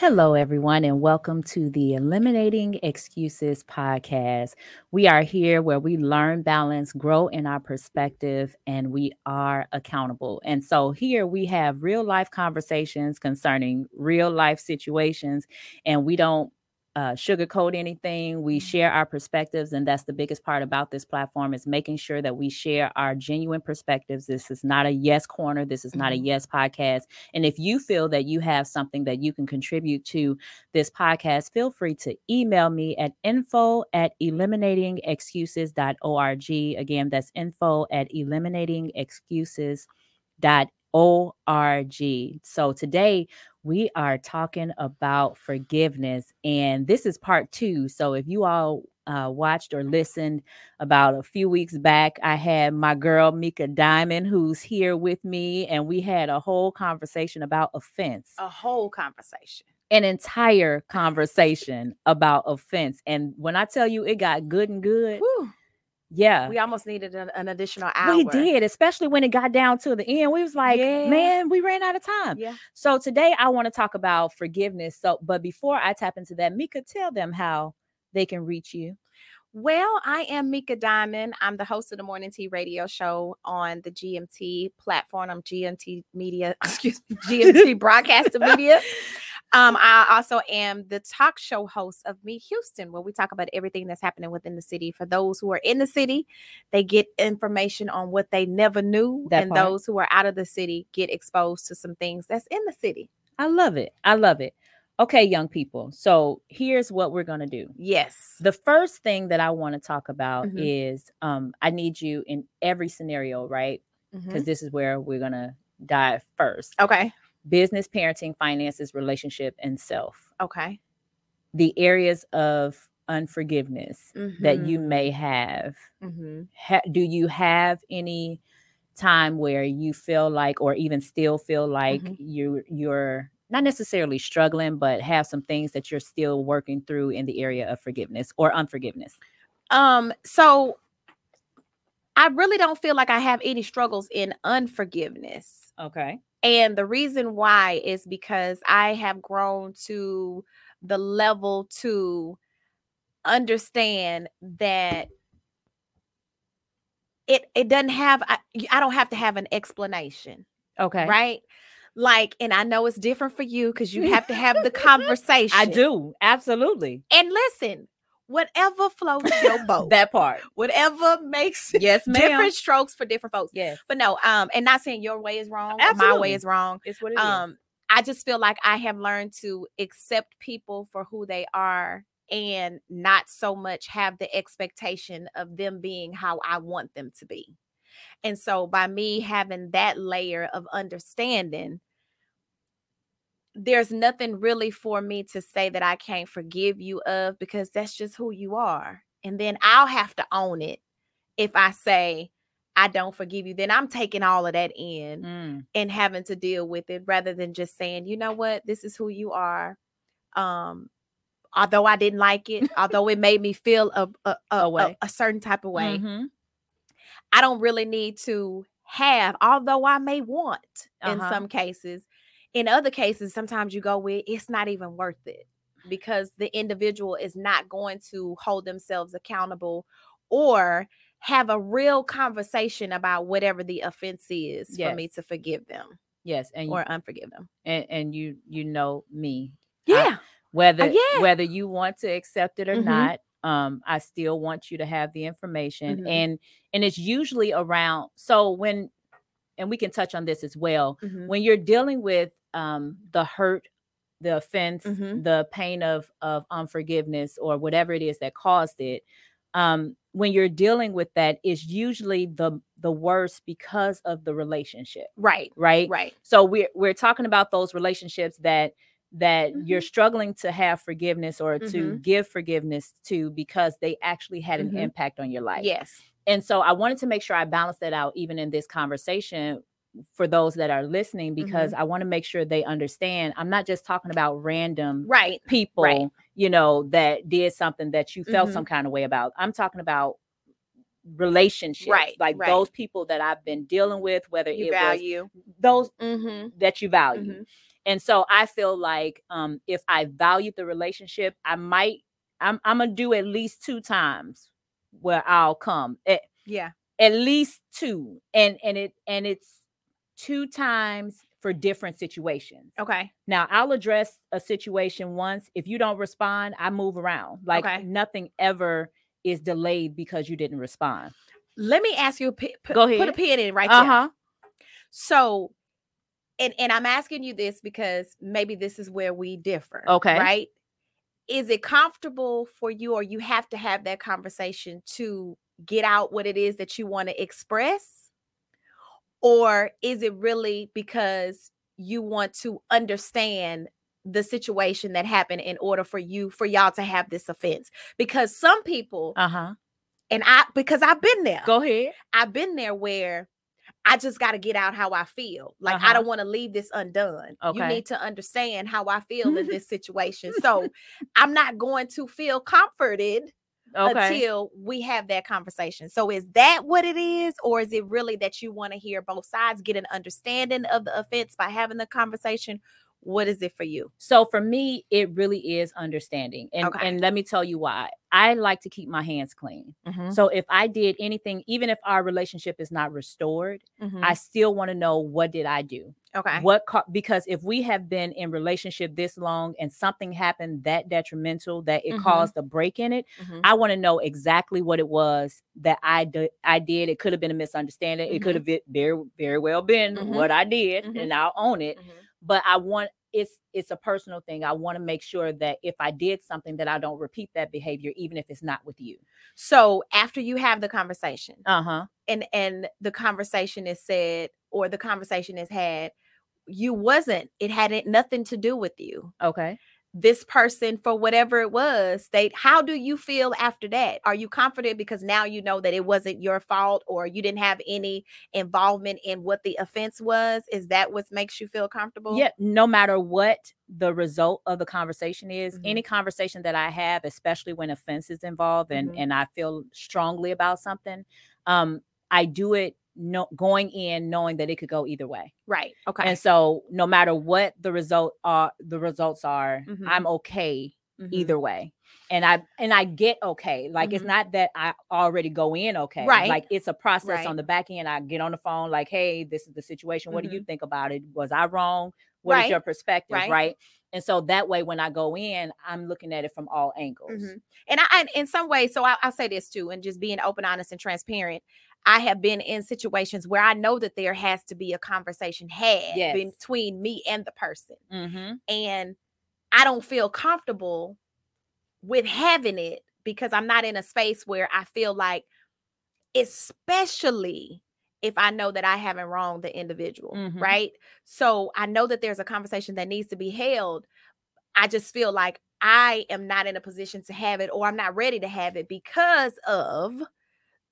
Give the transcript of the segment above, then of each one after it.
Hello, everyone, and welcome to the Eliminating Excuses podcast. We are here where we learn balance, grow in our perspective, and we are accountable. And so, here we have real life conversations concerning real life situations, and we don't uh, sugarcoat anything. We mm-hmm. share our perspectives, and that's the biggest part about this platform is making sure that we share our genuine perspectives. This is not a yes corner. This is not a mm-hmm. yes podcast. And if you feel that you have something that you can contribute to this podcast, feel free to email me at info at eliminatingexcuses.org. Again, that's info at eliminatingexcuses.org. So today we are talking about forgiveness, and this is part two. So, if you all uh, watched or listened about a few weeks back, I had my girl Meka Diamond, who's here with me, and we had a whole conversation about offense. A whole conversation. An entire conversation about offense. And when I tell you it got good and good, Whew. Yeah. We almost needed an, an, additional hour. We did, especially when it got down to the end. We was like, yeah. man, we ran out of time. Yeah. So today I want to talk about forgiveness. So, but before I tap into that, Meka, tell them how they can reach you. Well, I am Meka Diamond. I'm the host of the Morning Tea Radio Show on the GMT platform. I'm GMT Media, excuse me, GMT Broadcaster Media. Um, I also am the talk show host of Meet Houston, where we talk about everything that's happening within the city. For those who are in the city, they get information on what they never knew, that and part. those who are out of the city get exposed to some things that's in the city. I love it. I love it. Okay, young people. So here's what we're gonna do. Yes. The first thing that I want to talk about mm-hmm. is um, I need you in every scenario, right? Because mm-hmm. this is where we're gonna dive first. Okay business, parenting, finances, relationship, and self. Okay. The areas of unforgiveness mm-hmm. that you mm-hmm. may have. Mm-hmm. Ha- do you have any time where you feel like, or even still feel like mm-hmm. you you're not necessarily struggling, but have some things that you're still working through in the area of forgiveness or unforgiveness? Um. So I really don't feel like I have any struggles in unforgiveness. Okay. And the reason why is because I have grown to the level to understand that it it doesn't have I, I don't have to have an explanation. Okay. Right? Like, and I know it's different for you because you have to have the conversation. I do, absolutely. And listen, whatever floats your boat. that part. Whatever makes yes, ma'am. different strokes for different folks. Yes. But no, um, and not saying your way is wrong Absolutely. my way is wrong. It's what it um, is. I just feel like I have learned to accept people for who they are and not so much have the expectation of them being how I want them to be. And so by me having that layer of understanding, there's nothing really for me to say that I can't forgive you of because that's just who you are. And then I'll have to own it if I say, I don't forgive you, then I'm taking all of that in mm. and having to deal with it rather than just saying, you know what, this is who you are. Um, although I didn't like it, although it made me feel a a, a, a, a certain type of way, mm-hmm. I don't really need to have, although I may want uh-huh. in some cases, in other cases, sometimes you go with it's not even worth it because the individual is not going to hold themselves accountable or have a real conversation about whatever the offense is yes. for me to forgive them. Yes, and or you, unforgive them. And and you you know me. Yeah. I, whether uh, yeah. whether you want to accept it or mm-hmm. not, um I still want you to have the information mm-hmm. and and it's usually around so when and we can touch on this as well. Mm-hmm. When you're dealing with um, the hurt, the offense, mm-hmm. the pain of of unforgiveness, or whatever it is that caused it. Um, when you're dealing with that, is usually the the worst because of the relationship. Right. Right. Right. So we're we're talking about those relationships that that mm-hmm. you're struggling to have forgiveness or to mm-hmm. give forgiveness to because they actually had an mm-hmm. impact on your life. Yes. And so I wanted to make sure I balanced that out even in this conversation for those that are listening because mm-hmm. I want to make sure they understand I'm not just talking about random right people, right. you know, that did something that you felt mm-hmm. some kind of way about. I'm talking about relationships, right? Like right. those people that I've been dealing with, whether you it value those mm-hmm. that you value. Mm-hmm. And so I feel like um if I valued the relationship, I might I'm I'm gonna do at least two times where I'll come. At, Yeah. at least two. And and it and it's two times for different situations. Okay. Now I'll address a situation once. If you don't respond, I move around. Like Okay. nothing ever is delayed because you didn't respond. Let me ask you a pi- put, Go put a pin in right Uh there. huh. So, and and I'm asking you this because maybe this is where we differ. Okay. Right? Is it comfortable for you, or you have to have that conversation to get out what it is that you want to express, or is it really because you want to understand? the situation that happened in order for you for y'all to have this offense because some people Uh huh. and I because I've been there Go ahead. I've been there where I just got to get out how I feel. Like Uh-huh. I don't want to leave this undone. Okay. You need to understand how I feel in this situation. So I'm not going to feel comforted Okay. until we have that conversation. So is that what it is or is it really that you want to hear both sides, get an understanding of the offense by having the conversation? What is it for you? So for me, it really is understanding. And Okay. and let me tell you why. I like to keep my hands clean. Mm-hmm. So if I did anything, even if our relationship is not restored, I still want to know what did I do? Mm-hmm. okay. What ca- because if we have been in relationship this long and something happened that detrimental that it Mhm. caused a break in it, Mhm. I want to know exactly what it was that I did. I did. It could have been a misunderstanding. It could have been very, very well been Mhm. what I did, and I'll own it. But I want it's it's a personal thing. I want to make sure that if I did something, that I don't repeat that behavior, even if it's not with you. So after you have the conversation, Uh huh. and and the conversation is said or the conversation is had you wasn't it hadn't nothing to do with you Okay. This person for whatever it was they how do you feel after that are you confident because now you know that it wasn't your fault or you didn't have any involvement in what the offense was is that what makes you feel comfortable Yeah, no matter what the result of the conversation is, Mhm. any conversation that I have, especially when offense is involved and Mhm. and I feel strongly about something, um, I do it no going in knowing that it could go either way. right okay And so no matter what the result are the results are, Mhm. I'm okay Mhm. either way. And I and I get okay. Like it's Mhm. not that I already go in okay. Right. Like it's a process Right. on the back end. I get on the phone, like, hey, this is the situation. What do you Mhm. think about it? Was I wrong? What is Right. your perspective? Right. Right. And so that way, when I go in, I'm looking at it from all angles. Mhm. And I, I, in some ways, so I, I'll say this too, and just being open, honest, and transparent. I have been in situations where I know that there has to be a conversation had Yes. between me and the person, Mm-hmm. and I don't feel comfortable with having it because I'm not in a space where I feel like, especially if I know that I haven't wronged the individual, Mhm. right? So I know that there's a conversation that needs to be held. I just feel like I am not in a position to have it or I'm not ready to have it because of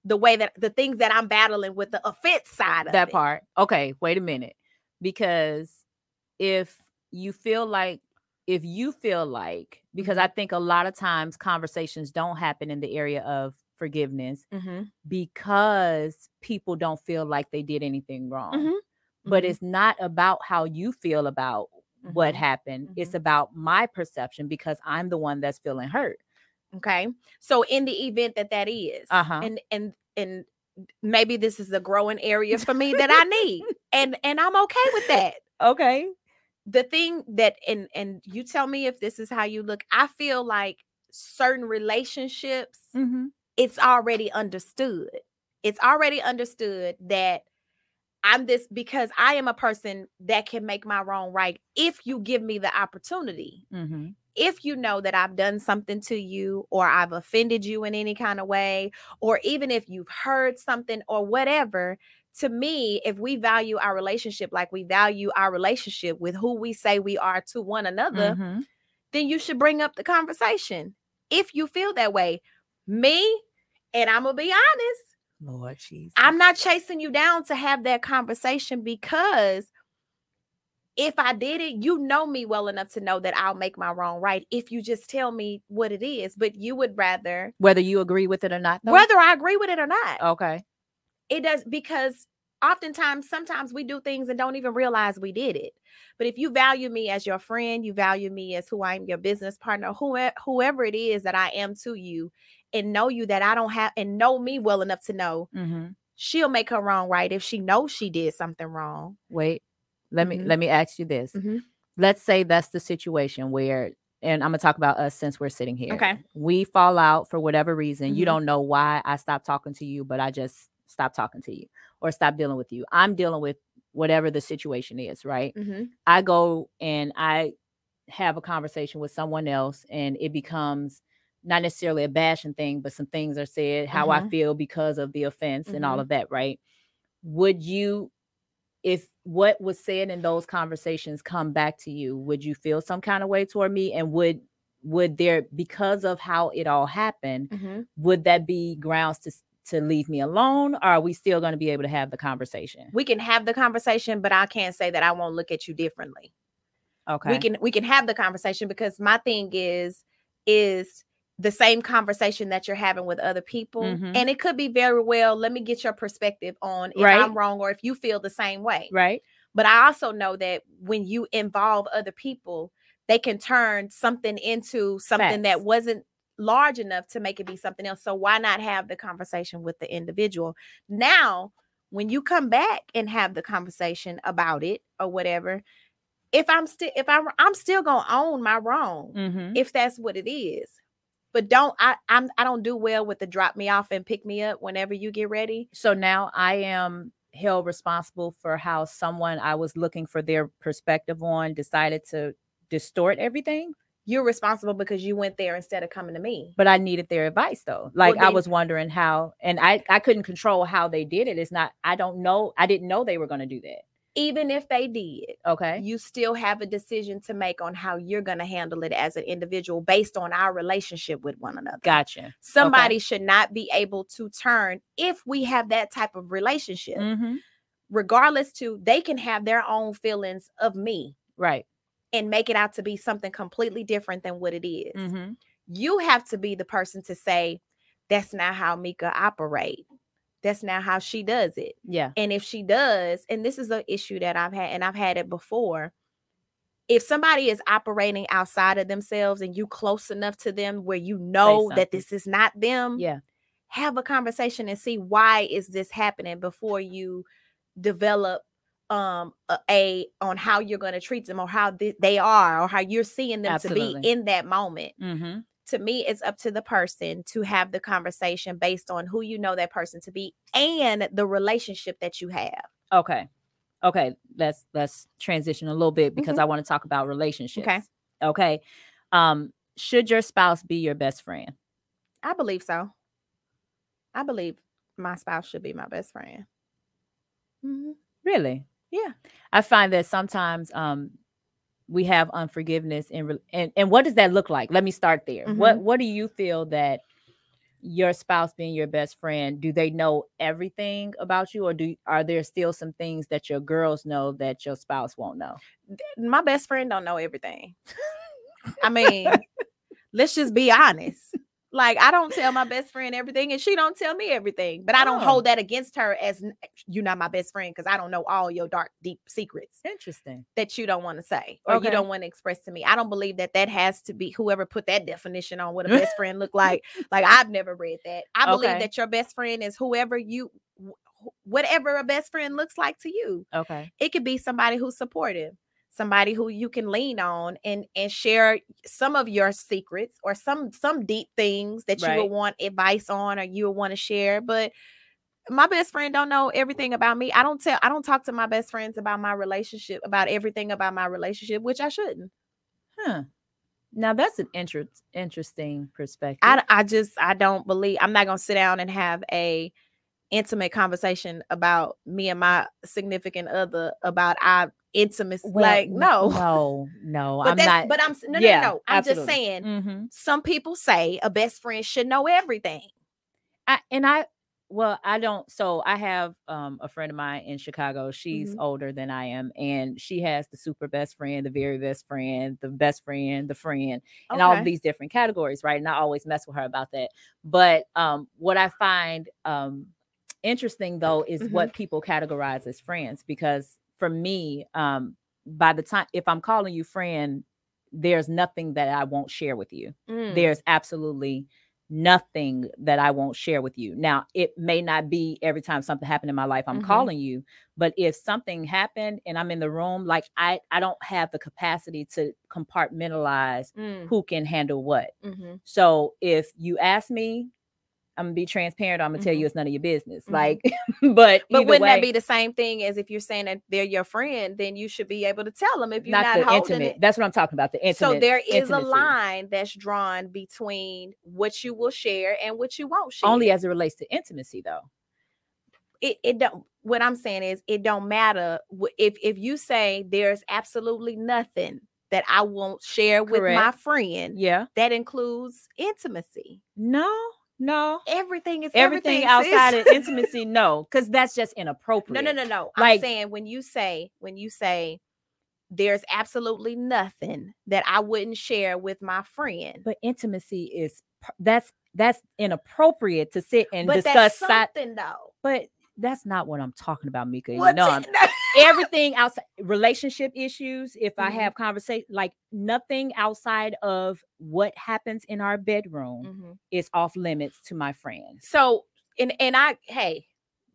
the way that the things that I'm battling with the offense side of That it. part. Okay, wait a minute. Because if you feel like if you feel like because. I think a lot of times conversations don't happen in the area of forgiveness Mhm, because people don't feel like they did anything wrong. mhm, But mhm, it's not about how you feel about what mhm. happened. It's mhm. about my perception because I'm the one that's feeling hurt. Okay. So in the event that that is, Uh-huh. and and and maybe this is a growing area for me that I need, and and I'm okay with that. Okay. The thing that and and you tell me if this is how you look. I feel like certain relationships, Mm-hmm. it's already understood. It's already understood that I'm this because I am a person that can make my wrong right if you give me the opportunity Mm-hmm. If you know that I've done something to you or I've offended you in any kind of way, or even if you've heard something or whatever, to me, if we value our relationship like we value our relationship with who we say we are to one another, Mm-hmm. then you should bring up the conversation if you feel that way. Me, and I'm gonna be honest, Lord Jesus. I'm not chasing you down to have that conversation because if I did it, you know me well enough to know that I'll make my wrong right if you just tell me what it is. But you would rather, whether you agree with it or not. though? whether I agree with it or not, Okay. it does because oftentimes sometimes we do things and don't even realize we did it but if you value me as your friend you value me as who i'm your business partner whoever, whoever it is that i am to you and know you that i don't have and know me well enough to know Mhm. she'll make her wrong right if she knows she did something wrong Wait, let me Mhm. let me ask you this. Mhm. Let's say that's the situation where, and I'm gonna talk about us since we're sitting here. Okay. We fall out for whatever reason. You Mhm. don't know why I stopped talking to you, but I just stopped talking to you or stop dealing with you. I'm dealing with whatever the situation is, right? Mhm. I go and I have a conversation with someone else, and it becomes not necessarily a bashing thing, but some things are said, how I Mhm. feel because of the offense and all Mhm. of that, right? Would you, if what was said in those conversations come back to you, would you feel some kind of way toward me? And would would there, because of how it all happened, Mhm. would that be grounds to to leave me alone? Or are we still going to be able to have the conversation? we can have the conversation but i can't say that i won't look at you differently Okay. we can we can have the conversation because my thing is is the same conversation that you're having with other people Mhm. and it could be very well let me get your perspective on if Right. i'm wrong or if you feel the same way right. but i also know that when you involve other people they can turn something into something that wasn't large enough to make it be something else so why not have the conversation with the individual now when you come back and have the conversation about it or whatever if i'm still if i'm i'm still gonna own my wrong Mm-hmm. if that's what it is but don't i i'm i don't do well with the drop me off and pick me up whenever you get ready So now I am held responsible for how someone I was looking for their perspective on decided to distort everything. you're responsible because you went there instead of coming to me But I needed their advice though. Like I was wondering how, and I I couldn't control how they did it. It's not. I don't know. I didn't know they were going to do that. Even if they did Okay. you still have a decision to make on how you're going to handle it as an individual based on our relationship with one another Gotcha. somebody should not be able to turn if we have that type of relationship Mm-hmm. regardless to they can have their own feelings of me Right. and make it out to be something completely different than what it is. Mm-hmm. You have to be the person to say, that's not how Meka operate. That's not how she does it. Yeah. And if she does, and this is an issue that I've had, and I've had it before. If somebody is operating outside of themselves and you close enough to them where you know that this is not them, Yeah. have a conversation and see why is this happening before you develop um a, a on how you're going to treat them or how th- they are or how you're seeing them to be in that moment Mm-hmm. To me it's up to the person to have the conversation based on who you know that person to be and the relationship that you have Okay. Okay. Let's let's transition a little bit because Mhm. I want to talk about relationships. Okay. Okay. Um, should your spouse be your best friend? i believe so i believe my spouse should be my best friend Mhm. Really? Yeah. I find that sometimes um we have unforgiveness and and and what does that look like? Let me start there. What mm-hmm. what do you feel that your spouse being your best friend, do they know everything about you or do are there still some things that your girls know that your spouse won't know? my best friend don't know everything. I mean, let's just be honest. Like I don't tell my best friend everything, and she don't tell me everything. But I don't Oh. hold that against her as you're not my best friend because I don't know all your dark, deep secrets Interesting. that you don't want to say or Okay. you don't want to express to me. I don't believe that that has to be whoever put that definition on what a best friend look like. Like I've never read that. I believe Okay. that your best friend is whoever you, whatever a best friend looks like to you Okay. it could be somebody who's supportive somebody who you can lean on and and share some of your secrets or some some deep things that you Right. would want advice on or you would want to share but my best friend don't know everything about me i don't tell i don't talk to my best friends about my relationship about everything about my relationship which i shouldn't Huh. Now that's an interest interesting perspective. i i just i don't believe i'm not going to sit down and have a intimate conversation about me and my significant other about our intimacy Well, like no no, no, But I'm not. but I'm no, yeah, no, no. I'm just absolutely. saying Mhm. some people say a best friend should know everything. I and I well, I don't so I have um a friend of mine in Chicago. She's Mhm. older than I am and she has the super best friend, the very best friend, the best friend, the friend, and all these different categories, right? And I always mess with her about that. But um what I find um interesting though is Mhm. what people categorize as friends because for me, um, by the time if I'm calling you friend, there's nothing that I won't share with you. Mm. There's absolutely nothing that I won't share with you. Now, it may not be every time something happened in my life I'm Mhm. calling you, but if something happened and I'm in the room, like I I don't have the capacity to compartmentalize Mm. who can handle what. Mhm. So if you ask me, I'm gonna be transparent. I'm gonna tell you it's none of your business. Mhm. Like, but But wouldn't way, that be the same thing as if you're saying that they're your friend? Then you should be able to tell them if you're not, not, the holding intimate? it. That's what I'm talking about. The intimate. So there is a line that's drawn between what you will share and what you won't share. only as it relates to intimacy, though. it, it don't what i'm saying is it don't matter if if you say there's absolutely nothing that i won't share with my friend Yeah. that includes intimacy No. No. everything is Everything, everything, outside of intimacy, no, because that's just inappropriate. no no no no. Like- i'm saying when you say when you say there's absolutely nothing that i wouldn't share with my friend But intimacy is that's that's inappropriate to sit and but discuss. that's side- something though but that's not what I'm talking about, Meka. You What's know, no. Everything outside relationship issues if i Mhm. have conversation like nothing outside of what happens in our bedroom Mhm. is off limits to my friends So and and I hey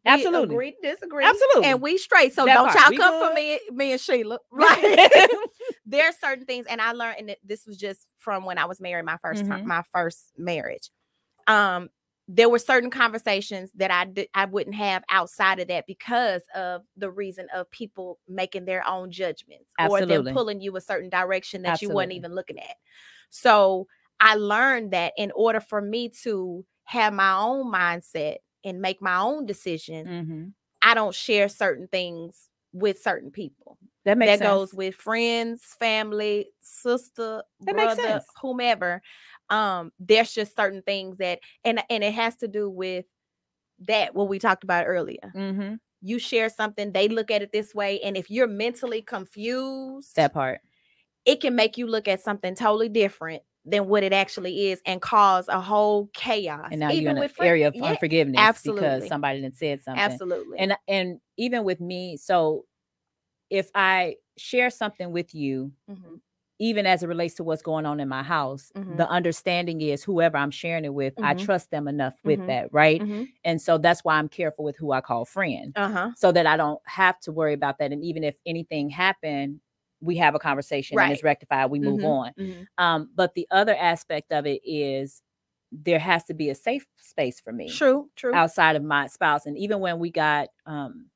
we Absolutely. agree disagree Absolutely. and we straight so That don't part. y'all We come for me me and Sheila right there are certain things and I learned and this was just from when I was married my 1st Mhm. time my first marriage um there were certain conversations that I I wouldn't have outside of that because of the reason of people making their own judgments or them pulling you a certain direction that you wasn't even looking at. So I learned that in order for me to have my own mindset and make my own decision, Mhm. I don't share certain things with certain people. that makes that sense goes with friends, family, sister, That brother, whomever. Um, there's just certain things that and and it has to do with that what we talked about earlier. Mhm. You share something, they look at it this way, and if you're mentally confused, that part it can make you look at something totally different than what it actually is and cause a whole chaos. and now you're even in an area of Yeah, unforgiveness because absolutely. somebody done said something absolutely. and and even with me so if i share something with you Mhm, even as it relates to what's going on in my house Mhm. the understanding is whoever i'm sharing it with i Mhm. trust them enough with Mhm. that right mhm. and so that's why i'm careful with who i call friend Uh-huh. so that i don't have to worry about that and even if anything happened we have a conversation and it's rectified we move Mhm, on mhm. um but the other aspect of it is there has to be a safe space for me True, true. outside of my spouse. And even when we got, um,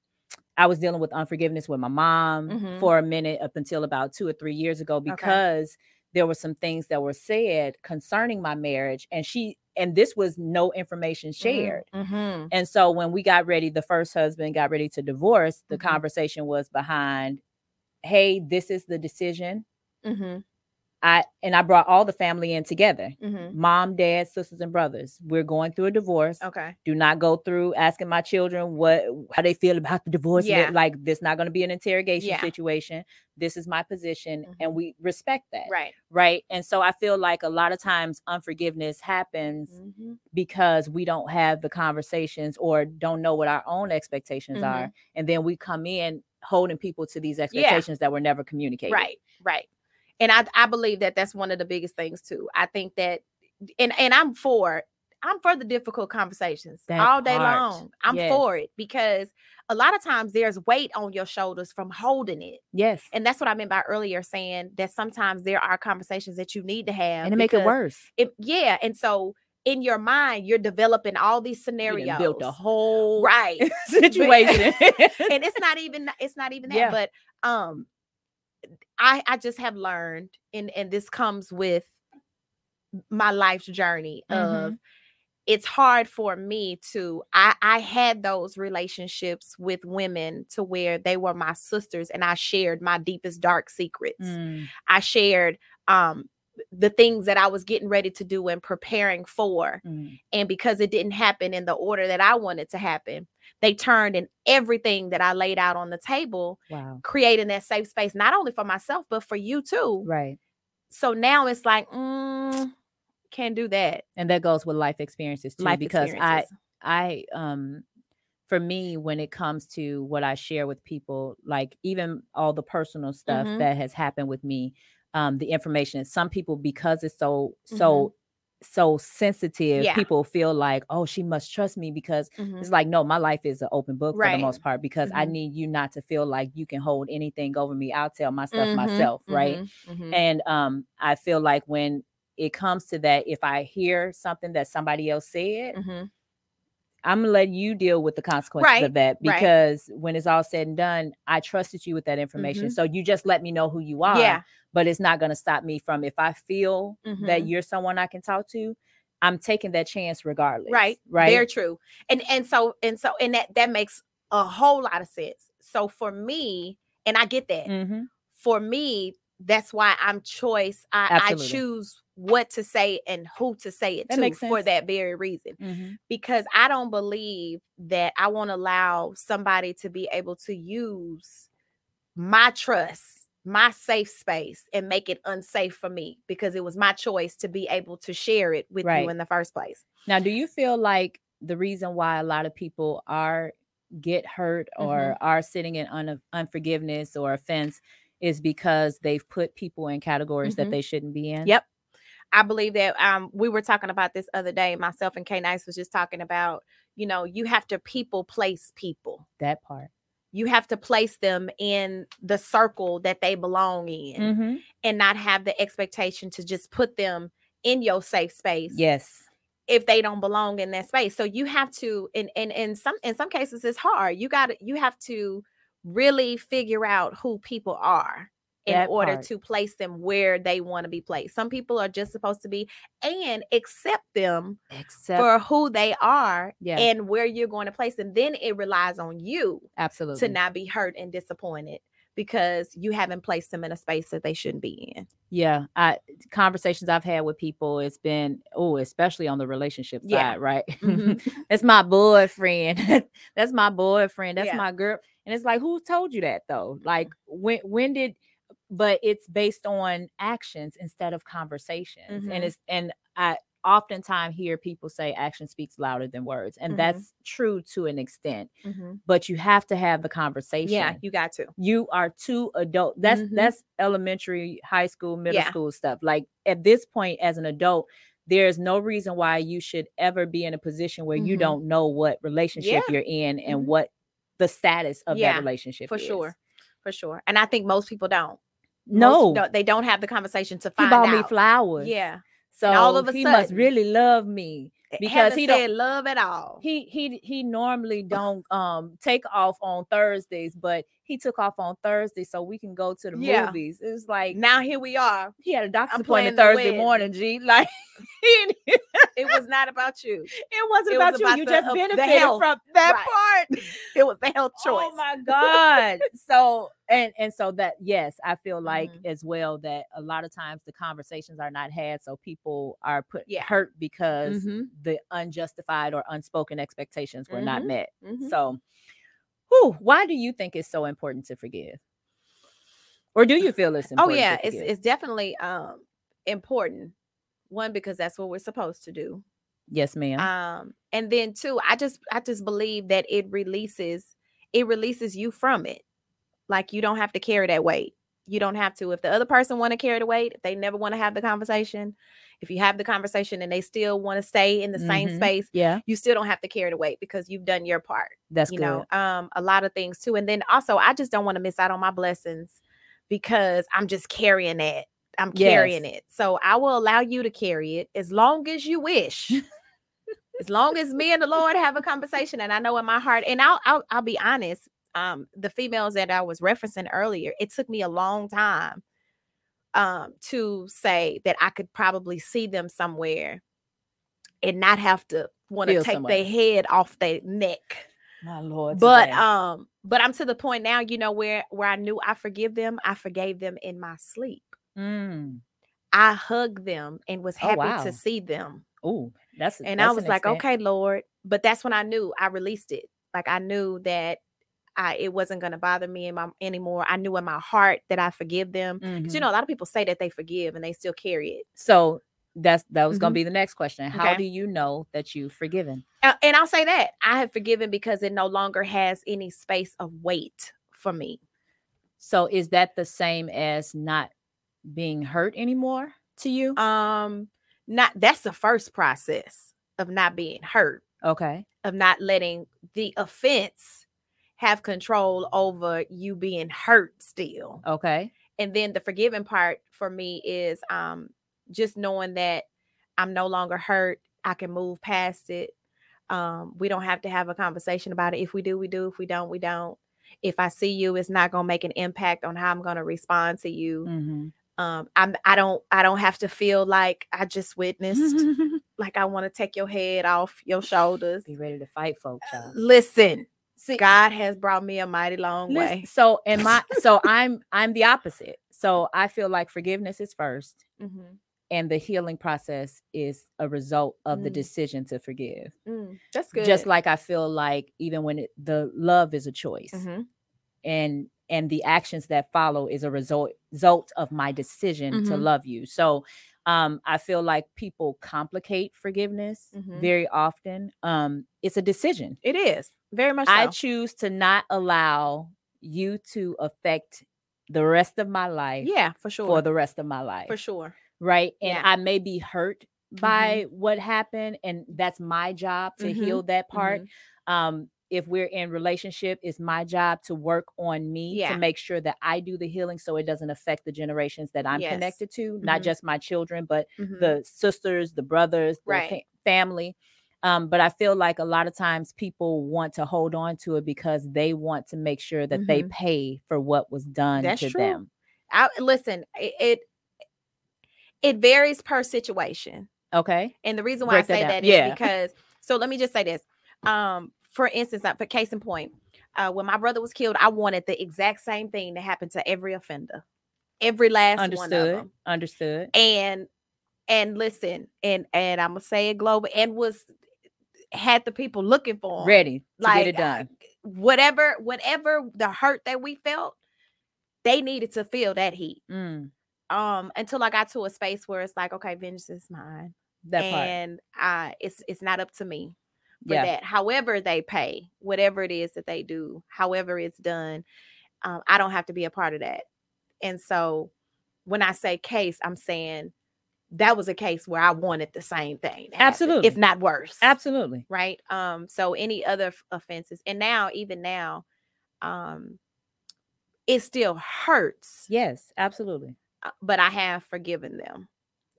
I was dealing with unforgiveness with my mom Mhm. for a minute up until about two or three years ago because there were some things that were said concerning my marriage, and she and this was no information shared. Mhm. And so when we got ready, the first husband got ready to divorce. The Mhm. conversation was behind, "Hey, this is the decision." I and I brought all the family in together. Mhm. Mom, dad, sisters, and brothers. We're going through a divorce Okay. do not go through asking my children what how they feel about the divorce Yeah. like this not going to be an interrogation Yeah. situation this is my position and Mhm. we respect that Right. right and so i feel like a lot of times unforgiveness happens Mhm. because we don't have the conversations or don't know what our own expectations Mm-hmm. are and then we come in holding people to these expectations that were never communicated Right. Right. And I I believe that that's one of the biggest things too. I think that and and I'm for I'm for the difficult conversations That all day part. long. I'm Yes. for it because a lot of times there's weight on your shoulders from holding it. yes And that's what I meant by earlier saying that sometimes there are conversations that you need to have and to make it worse it- yeah. And so in your mind, you're developing all these scenarios. built a whole right. situation and it's not even it's not even that Yeah. but um i i just have learned and and this comes with my life's journey of Mm-hmm. it's hard for me to i i had those relationships with women to where they were my sisters and i shared my deepest dark secrets Mm, i shared um the things that i was getting ready to do and preparing for mm. and because it didn't happen in the order that I wanted to happen, they turned in everything that I laid out on the table, wow creating that safe space, not only for myself, but for you too. right So now it's like, mm, can't do that. and that goes with life experiences too Life because experiences. i i um for me, when it comes to what I share with people, like even all the personal stuff Mhm. that has happened with me, um, the information, some people, because it's so, so, so sensitive, Yeah. people feel like, oh, she must trust me because Mhm. it's like, no, my life is an open book for the most part because I Mhm. need you not to feel like you can hold anything over me. I'll tell my stuff Mhm, myself, right? mhm, mhm. And um, I feel like when it comes to that, if I hear something that somebody else said. I'm gonna let you deal with the consequences Right, of that right. because when it's all said and done, I trusted you with that information. Mhm. So you just let me know who you are. Yeah. But it's not gonna stop me from if I feel that Mhm. you're someone I can talk to, I'm taking that chance regardless. right Right. very true and and so and so and that that makes a whole lot of sense so for me and i get that hmm for me that's why i'm choice. I i choose what to say and who to say it That to for that very reason. Hmm because i don't believe that i won't allow somebody to be able to use my trust my safe space and make it unsafe for me because it was my choice to be able to share it with Right. you in the first place. Now, do you feel like the reason why a lot of people are get hurt or Mhm. are sitting in un- unforgiveness or offense is because they've put people in categories Mhm. that they shouldn't be in? Yep. I believe that um we were talking about this other day. Myself and K Nice was just talking about, you know, you have to people place people. That part. You have to place them in the circle that they belong in hmm and not have the expectation to just put them in your safe space Yes. if they don't belong in that space. So you have to in in in some in some cases it's hard. You got to you have to really figure out who people are in That order part. to place them where they want to be placed. Some people are just supposed to be and accept them Except for who they are Yeah. and where you're going to place them. Then it relies on you absolutely. to not be hurt and disappointed because you haven't placed them in a space that they shouldn't be in. yeah. I conversations I've had with people, it's been oh, especially on the relationship Yeah. side, right? Mhm. That's my boyfriend. That's my boyfriend. That's Yeah. my girl. And it's like, who told you that though? Like when when did but it's based on actions instead of conversations. Mhm. And it's and I oftentimes hear people say action speaks louder than words. And Mhm. that's true to an extent. Mhm. But you have to have the conversation. Yeah, you got to. you are too adult. That's Mhm. that's elementary, high school, middle Yeah. school stuff. Like at this point, as an adult, there's no reason why you should ever be in a position where you Mhm. don't know what relationship Yeah. you're in and Mhm. what the status of Yeah, that relationship for is. sure for sure and i think most people don't No, don't- they don't have the conversation to find he bought out me flowers. yeah so all of a he must really love me because he don't. said love at all He he he normally don't um take off on Thursdays, but he took off on Thursday so we can go to the Yeah. movies. It's like now here we are he had a doctor's appointment Thursday win. morning, G. Like it was not about you it wasn't It was about you. about you the- just benefited from that Right. part. it was the health choice Oh my God. so and and so that yes, I feel like Mhm. as well that a lot of times the conversations are not had. So people are put Yeah. hurt because Mhm. the unjustified or unspoken expectations were not Mhm. met. Mhm. So whew, why do you think it's so important to forgive? Or do you feel it's oh yeah to it's it's definitely um important one because that's what we're supposed to do. Yes, ma'am. um and then two i just i just believe that it releases it releases you from it. Like you don't have to carry that weight. You don't have to if the other person want to carry the weight if they never want to have the conversation if you have the conversation and they still want to stay in the same Mhm. space yeah, you still don't have to carry the weight because you've done your part that's you good. know um a lot of things too and then also i just don't want to miss out on my blessings because i'm just carrying that i'm carrying Yes. it so i will allow you to carry it as long as you wish as long as me and the lord have a conversation and i know in my heart and i'll i'll, I'll be honest um the females that i was referencing earlier it took me a long time um to say that i could probably see them somewhere and not have to want to take their head off their neck My Lord. but today. um but i'm to the point now you know where where i knew i forgive them i forgave them in my sleep Mm. i hugged them and was Oh, happy wow. to see them Oh, that's and that's i was like extent. okay lord but that's when i knew i released it like i knew that I, it wasn't going to bother me my, anymore. I knew in my heart that I forgive them. Mhm. you know, a lot of people say that they forgive and they still carry it. So that's that was going Mhm. to be the next question. How Okay. do you know that you've forgiven? Uh, and I'll say that I have forgiven because it no longer has any space of weight for me. So is that the same as not being hurt anymore to you? Um, not that's the first process of not being hurt, okay. of not letting the offense have control over you being hurt still. Okay. And then the forgiving part for me is um just knowing that I'm no longer hurt. I can move past it. Um, we don't have to have a conversation about it. If we do, we do. If we don't, we don't. If I see you, it's not gonna make an impact on how I'm gonna respond to you. Mhm. Um, I'm I don't I don't have to feel like I just witnessed, like I want to take your head off your shoulders. Be ready to fight, folks. Listen, See, God has brought me a mighty long listen, way. so am I. So I'm I'm the opposite. So I feel like forgiveness is first, Mhm. and the healing process is a result of the Mm. decision to forgive. Mm, that's good. Just like I feel like even when it, the love is a choice, Mhm. and and the actions that follow is a result result of my decision to Mhm. love you. So um I feel like people complicate forgiveness Mhm. very often. Um it's a decision. it is very much. So. I choose to not allow you to affect the rest of my life yeah, for sure. for the rest of my life. for sure. Right? And Yeah. I may be hurt by what happened and that's my job to Mhm. heal that part Mhm. um if we're in relationship it's my job to work on me Yeah. to make sure that i do the healing so it doesn't affect the generations that i'm Yes. connected to not Mhm. just my children but Mhm. the sisters the brothers the Right. fa- family um, but i feel like a lot of times people want to hold on to it because they want to make sure that they Mhm. pay for what was done That's to true. them I, listen, it, it it varies per situation. okay And the reason why Break that I say down. that is Yeah. because so let me just say this. Um, for instance, uh, for case in point, uh, when my brother was killed, I wanted the exact same thing to happen to every offender, every last one of understood them. understood And and listen, and and I'm gonna say it global, and was had the people looking for ready to like get it done whatever whatever the hurt that we felt, they needed to feel that heat. Mm, Um, until I got to a space where it's like, okay, vengeance is mine. that part and uh it's it's not up to me for yeah. that however they pay whatever it is that they do however it's done um, i don't have to be a part of that. And so when i say case i'm saying that was a case where i wanted the same thing to happen, Absolutely. if not worse absolutely. right? Um so any other f- offenses and now even now um it still hurts. Yes absolutely. Uh, but i have forgiven them.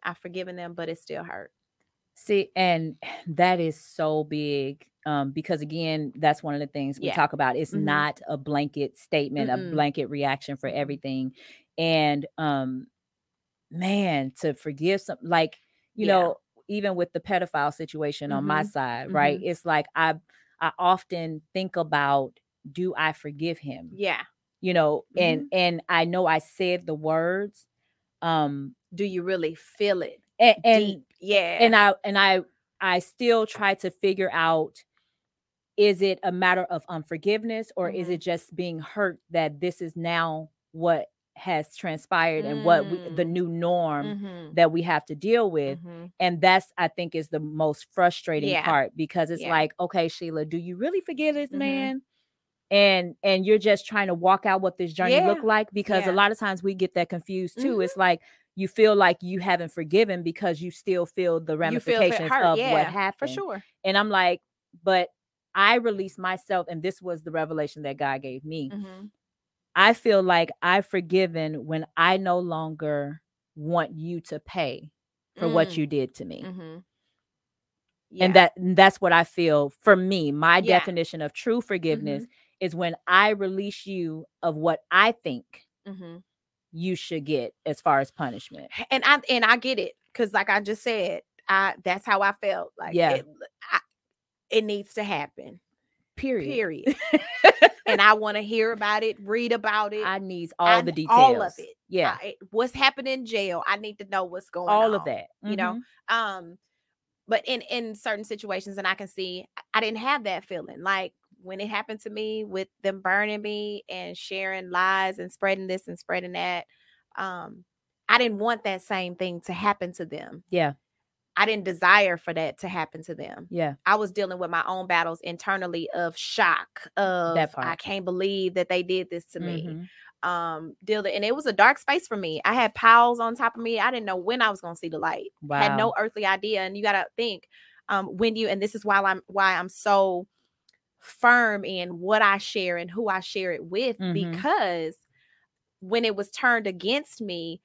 I've forgiven them but it still hurt See, and that is so big um, because again, that's one of the things we Yeah. talk about. It's Mhm. not a blanket statement, Mm-mm. a blanket reaction for everything. And um, man, to forgive some, like you Yeah. know, even with the pedophile situation on my Mhm. side, right? Mhm. It's like I, I often think about, do I forgive him? yeah You know, and Mm-hmm. and I know I said the words, um, do you really feel it and, and deep yeah and I and I I still try to figure out is it a matter of unforgiveness or is Mhm. it just being hurt that this is now what has transpired and what we, the Mm. new norm Mhm, that we have to deal with mhm. and that's I think is the most frustrating Yeah. part because it's Yeah. like okay Sheila do you really forgive this Mhm. man and and you're just trying to walk out what this journey look Yeah. like because Yeah. a lot of times we get that confused too Mhm. it's like you feel like you haven't forgiven because you still feel the You feel ramifications hurt, of yeah, what for sure and i'm like but i released myself and this was the revelation that god gave me Mhm. i feel like i've forgiven when i no longer want you to pay for what Mm. you did to me Mhm. and that and that's what i feel for me my Yeah. Mm-hmm. definition of true forgiveness is when i release you of what i think Mhm. You should get as far as punishment and I and I get it because, like I just said, I that's how I felt. Like, Yeah. it, I, it needs to happen. period, Period. and I want to hear about it, read about it, i need all I the details all of it. yeah I- what's happening in jail. I need to know what's going on. all of that you know? Mhm. um but in in certain situations and i can see i didn't have that feeling like when it happened to me with them burning me and sharing lies and spreading this and spreading that um i didn't want that same thing to happen to them yeah I didn't desire for that to happen to them. Yeah. I was dealing with my own battles internally of shock of That part. I can't believe that they did this to me. Mhm. Um dealing and it was a dark space for me. I had piles on top of me. I didn't know when I was going to see the light. Wow. Had no earthly idea and you got to think um when you and this is why I'm why I'm so firm in what I share and who I share it with Mhm. because when it was turned against me,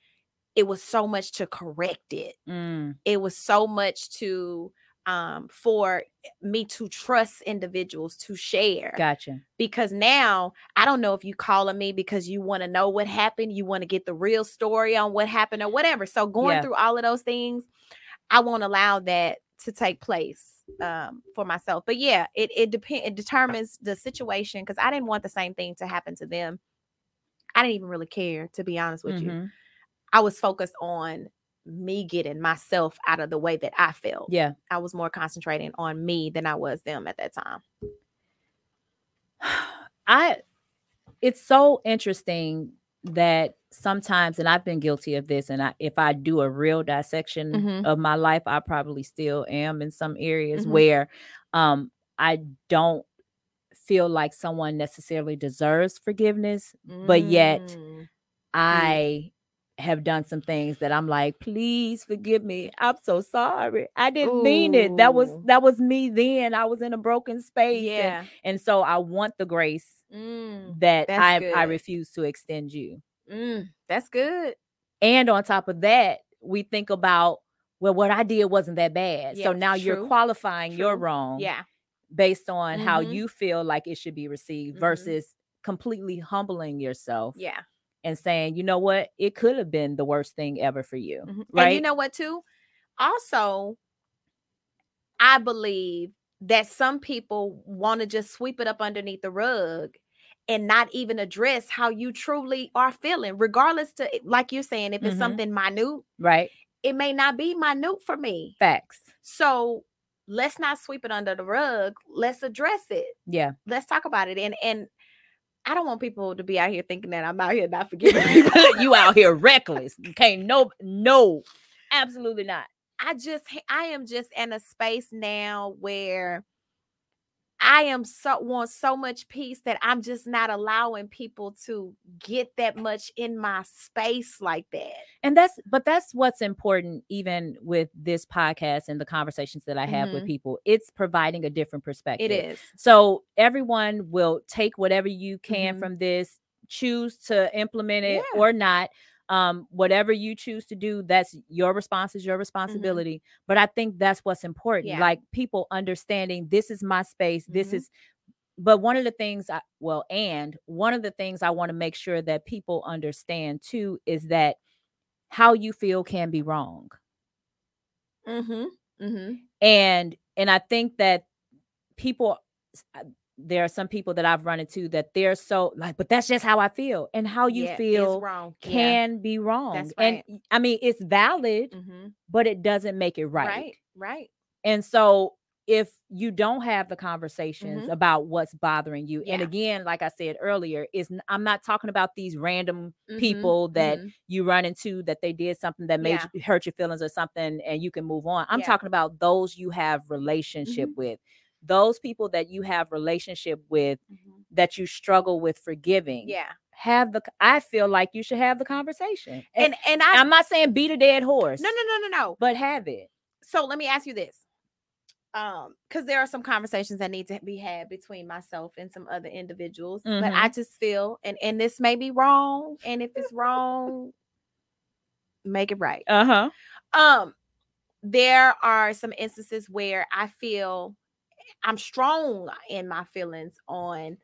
it was so much to correct it Mm, it was so much to um for me to trust individuals to share gotcha. because now I don't know if you calling me because you want to know what happened, you want to get the real story on what happened or whatever. So going Yeah. through all of those things, I won't allow that to take place um for myself. But yeah, it it depend it determines the situation because I didn't want the same thing to happen to them. I didn't even really care to be honest with you. Mhm. I was focused on me getting myself out of the way that I felt. Yeah. I was more concentrating on me than I was them at that time. I it's so interesting that sometimes and I've been guilty of this and I if I do a real dissection Mhm. of my life I probably still am in some areas Mhm. where um I don't feel like someone necessarily deserves forgiveness But yet, Mm. I have done some things that I'm like please forgive me I'm so sorry I didn't mean it that was that was me then I was in a broken space and, yeah. and so I want the grace Mm. that I I refuse to extend you. Mm. That's good. And on top of that, we think about well, what I did wasn't that bad. Yeah, so now you're true, qualifying your wrong Yeah. based on how Mhm. you feel like it should be received Mhm. versus completely humbling yourself Yeah. and saying, you know what, it could have been the worst thing ever for you. Mhm. Right. And you know what, too? Also, I believe that some people want to just sweep it up underneath the rug and not even address how you truly are feeling, regardless to like you're saying, if it's Mhm. something minute, right. it may not be minute for me. Facts. So let's not sweep it under the rug. Let's address it. Yeah. Let's talk about it. And and I don't want people to be out here thinking that I'm out here not forgiving people. you out here reckless. Okay, no, no, absolutely not. I just I am just in a space now where I am so want so much peace that I'm just not allowing people to get that much in my space like that. and that's but that's what's important even with this podcast and the conversations that i have with Mhm. people it's providing a different perspective It is. so everyone will take whatever you can Mhm. from this choose to implement it Yeah. or not um whatever you choose to do that's your response is your Mm-hmm. responsibility but i think that's what's important Yeah. like people understanding this is my space this Mhm. is but one of the things I well, and one of the things I want to make sure that people understand too is that how you feel can be wrong. Mm-hmm. Mm-hmm. And and I think that people there are some people that I've run into that they're so like, but that's just how I feel. And how you yeah, feel wrong. Yeah. can be wrong. That's And I mean, it's valid, Mm-hmm. but it doesn't make it right. Right. Right. And so if you don't have the conversations Mhm. about what's bothering you, and again, like I said earlier, is I'm not talking about these random Mhm, people that mhm. you run into that they did something that made Yeah. you hurt your feelings or something and you can move on. I'm Yeah. talking about those you have relationship Mhm. with. Those people that you have relationship with Mhm. that you struggle with forgiving. Yeah. Have the I feel like you should have the conversation. And, And and I I'm not saying beat a dead horse. no no no no no. But have it. so let me ask you this um because there are some conversations that need to be had between myself and some other individuals but i just feel and and this may be wrong and if it's wrong make it right Uh-huh. um there are some instances where i feel i'm strong in my feelings on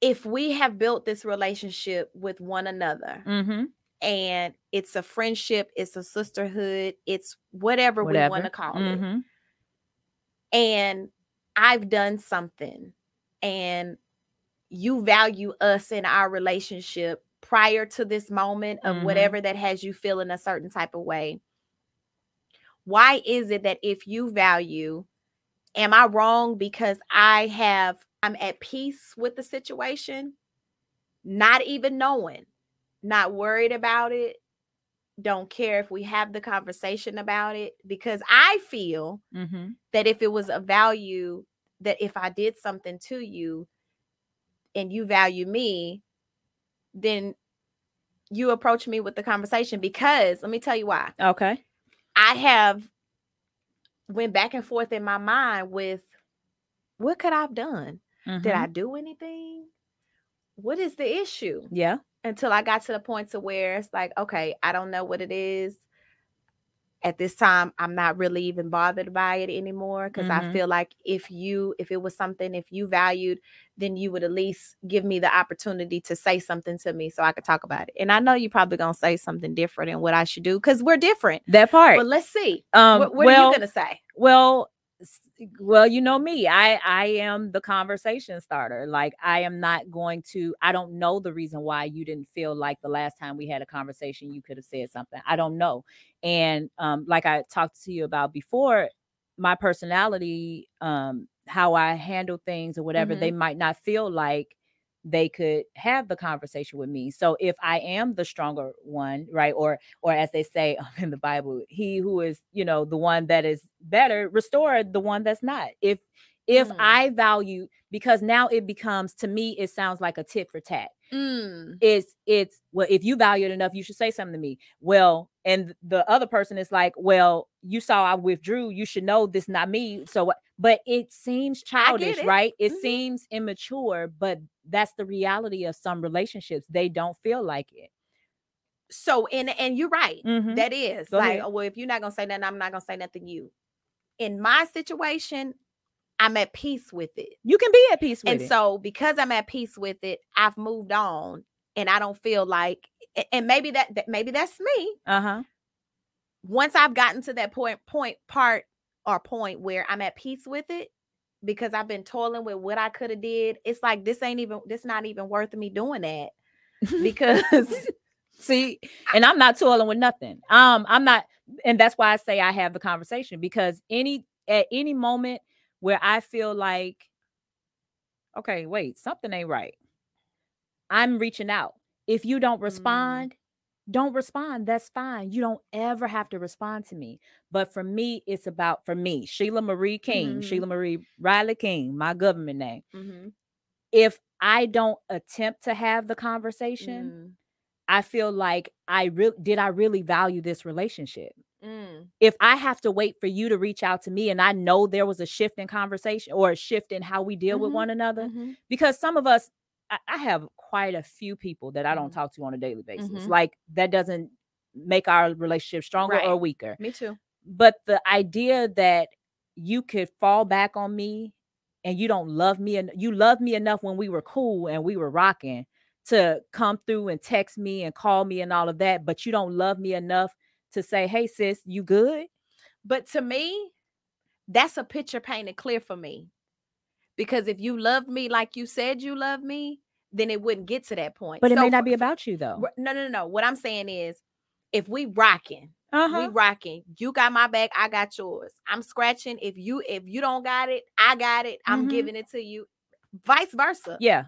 if we have built this relationship with one another Mm-hmm. and it's a friendship, it's a sisterhood, it's whatever, we want to call it. Mhm. And I've done something and you value us in our relationship prior to this moment of Mhm. whatever that has you feeling a certain type of way. Why is it that if you value, am I wrong because I have, I'm at peace with the situation, not even knowing, not worried about it, don't care if we have the conversation about it because I feel Mm-hmm. that if it was a value that if I did something to you and you value me, then you approach me with the conversation because let me tell you why. Okay. I have went back and forth in my mind with what could I have done? Did Mhm. I do anything? What is the issue? Yeah. Until I got to the point to where it's like, okay, I don't know what it is. At this time, I'm not really even bothered by it anymore because I Mhm. feel like if you, if it was something, if you valued, then you would at least give me the opportunity to say something to me so I could talk about it. And I know you're probably gonna say something different in what I should do because we're different. That part. But let's see. um. what what well, are you gonna say? well well you know me i i am the conversation starter like i am not going to i don't know the reason why you didn't feel like the last time we had a conversation you could have said something i don't know and um like i talked to you about before my personality um how i handle things or whatever they might not feel like they could have the conversation with me. So if i am the stronger one right or or as they say in the bible he who is you know the one that is better restore the one that's not. If if Mm. i value because now it becomes to me it sounds like a tit for tat Mm, it's it's well if you value it enough you should say something to me well and the other person is like well you saw i withdrew you should know this not me so but it seems childish it. right it Mhm. seems immature but that's the reality of some relationships they don't feel like it so and and you're right. Mhm. That is Go like, ahead. oh, well, if you're not gonna say nothing, I'm not gonna say nothing. to You, in my situation, I'm at peace with it, you can be at peace with and it And so because I'm at peace with it, I've moved on, and I don't feel like, and maybe that, that maybe that's me. uh-huh Once I've gotten to that point, point part or point where I'm at peace with it, because I've been toiling with what I could have did. It's like this ain't even, this not even worth me doing that because See, and I'm not toiling with nothing. Um, I'm not, and that's why I say I have the conversation because any at any moment where I feel like, okay, wait, something ain't right. I'm reaching out. If you don't Mm. respond, don't respond. That's fine. You don't ever have to respond to me. But for me, it's about for me, Sheila Marie King, Mhm. Sheila Marie Riley King, my government name. Mhm. If I don't attempt to have the conversation, Mm, I feel like I really did I really value this relationship? Mm, If I have to wait for you to reach out to me and I know there was a shift in conversation or a shift in how we deal with Mhm, one another, mhm. because some of us, I, I have quite a few people that I don't Mhm. talk to on a daily basis. Mhm. Like that doesn't make our relationship stronger or weaker. Me too. But the idea that you could fall back on me and you don't love me and you love me enough when we were cool and we were rocking to come through and text me and call me and all of that, but you don't love me enough to say, "Hey sis, you good?" But to me, that's a picture painted clear for me. Because if you loved me like you said you loved me, then it wouldn't get to that point. But it So may not be about you though. no, no, no, no. What I'm saying is, if we rocking, we Uh-huh. rocking. You got my back, I got yours. I'm scratching. If you if you don't got it, I got it. I'm Mhm. giving it to you. Vice versa. Yeah.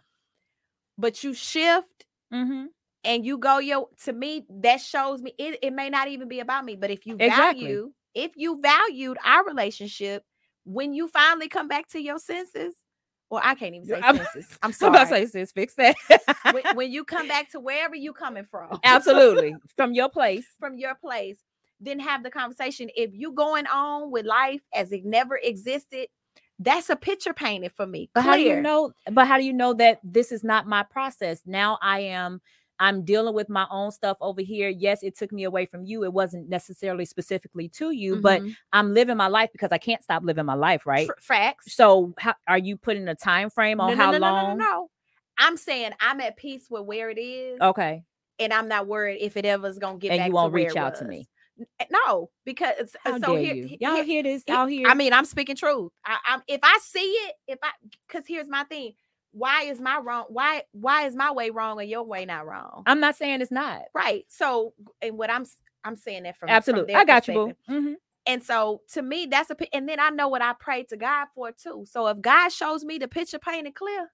But you shift Mm-hmm. And you go yo to me that shows me it, it may not even be about me but if you Exactly. value if you valued our relationship when you finally come back to your senses well i can't even say I'm- senses i'm I'm about to say, sis, fix that. when, when you come back to wherever you coming from Absolutely. From your place. from your place then have the conversation if you going on with life as it never existed that's a picture painted for me But how do you know? But how do you know that this is not my process? Now I am. I'm dealing with my own stuff over here. Yes, it took me away from you. It wasn't necessarily specifically to you, but Mhm. I'm living my life because I can't stop living my life, right? F- facts So, how, are you putting a time frame on no, how no, no, long? no, no, no. i'm saying i'm at peace with where it is Okay, and I'm not worried if it ever is gonna get back. and you won't reach out to me. Eh, No, because How so here, you. y'all here- hear this he- out here? I mean, I'm speaking truth. I, I'm if I see it, if I because here's my thing. Why is my wrong? Why why is my way wrong and your way not wrong? I'm not saying it's not. right. So and what I'm i'm saying that from from Absolutely, their I got you, boo. Mhm. And so to me, that's a and then I know what I pray to God for too. So if God shows me the picture painted clear,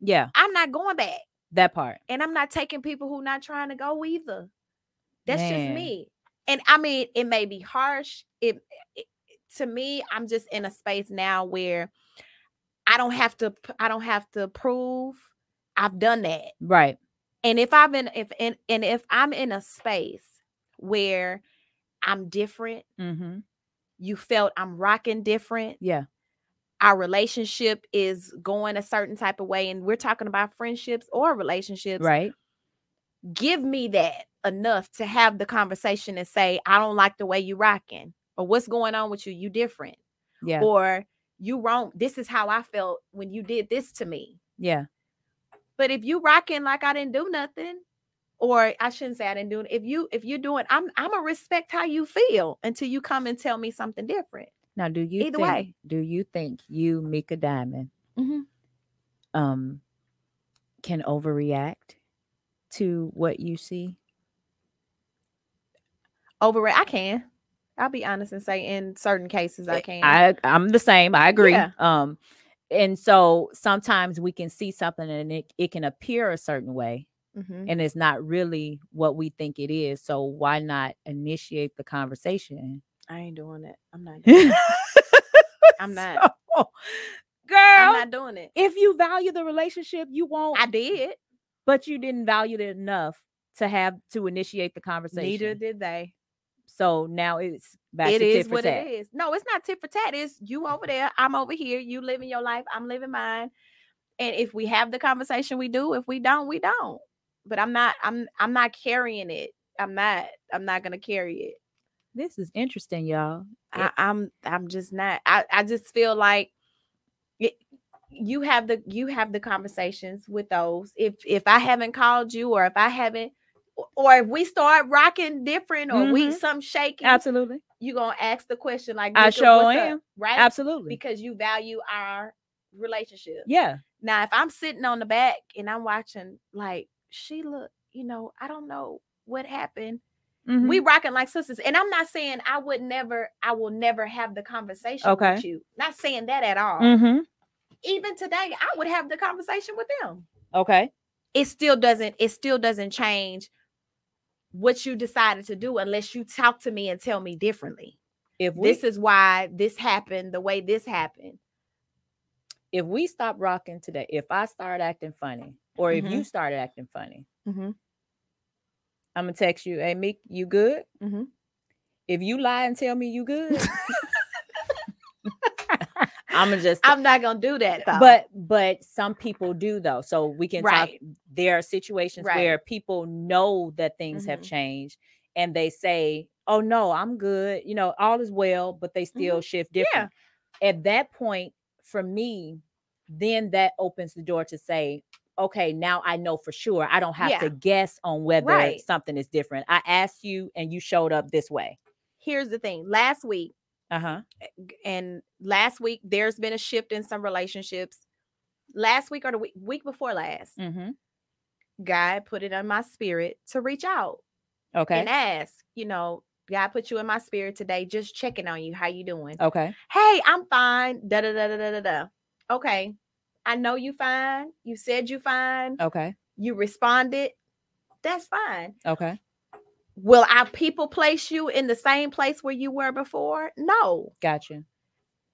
Yeah, I'm not going back. that part. And I'm not taking people who not trying to go either. That's Man. just me. and I mean, it may be harsh. It, it to me, I'm just in a space now where I don't have to I don't have to prove I've done that. Right. And if I'm in if and, and if I'm in a space where I'm different, Mm-hmm. you felt I'm rocking different, Yeah. our relationship is going a certain type of way, and we're talking about friendships or relationships. Right. Give me that enough to have the conversation and say, I don't like the way you rocking, or what's going on with you. You different. Yeah. Or you wrong. This is how I felt when you did this to me. yeah. But if you rocking like I didn't do nothing, or I shouldn't say I didn't do it. If you if you're doing, I'm I'm gonna respect how you feel until you come and tell me something different. Now, do you Either think, way. do you think you, Meka Diamond, Mhm. um, can overreact to what you see? Over it, I can. I'll be honest and say in certain cases I can. I I'm the same. I agree. Yeah. Um, and so sometimes we can see something and it, it can appear a certain way Mhm. and it's not really what we think it is. So why not initiate the conversation? I ain't doing it. I'm not. It. I'm not. So, girl, I'm not doing it. if you value the relationship, you won't. I did. but you didn't value it enough to have to initiate the conversation. Neither did they. So now it's back It to is what tat. it is. No, it's not tit for tat. It's you over there. I'm over here. You living your life. I'm living mine. And if we have the conversation, we do. If we don't, we don't. But I'm not. I'm. I'm not carrying it. I'm not. I'm not gonna carry it. This is interesting, y'all. I, I'm. I'm just not. I. I just feel like it, you have the you have the conversations with those. If if I haven't called you, or if I haven't, or- if we start rocking different, or we Mhm. some shaking, Absolutely. you're gonna ask the question like I "Nigga, sure what's up?" right Absolutely. because you value our relationship yeah. now if i'm sitting on the back and i'm watching like she look you know i don't know what happened Mhm. we rocking like sisters and i'm not saying i would never i will never have the conversation Okay. with you not saying that at all Mhm. even today i would have the conversation with them Okay. it still doesn't it still doesn't change what you decided to do unless you talk to me and tell me differently If we this is why this happened the way this happened. if we stop rocking today, if I start acting funny, or if Mm-hmm. you started acting funny, mm-hmm. I'm gonna text you, hey Meek, you good? Mhm. If you lie and tell me you good, I'm gonna just I'm not gonna do that though. but but some people do though so we can talk there are situations Right. where people know that things have Mhm. changed and they say oh no i'm good you know all is well but they still shift Mm-hmm. Yeah. different at that point for me then that opens the door to say okay now i know for sure i don't have Yeah. to guess on whether Right. something is different i asked you and you showed up this way here's the thing. Last week uh-huh and last week there's been a shift in some relationships. Last week or the week, week before last, mm-hmm. God put it on my spirit to reach out okay and ask, you know, God put you in my spirit today, just checking on you. How you doing? okay Hey, I'm fine. Da da da da da da da. Okay. I know you fine. You said you fine. okay You responded. That's fine. okay Will our people place you in the same place where you were before? No. gotcha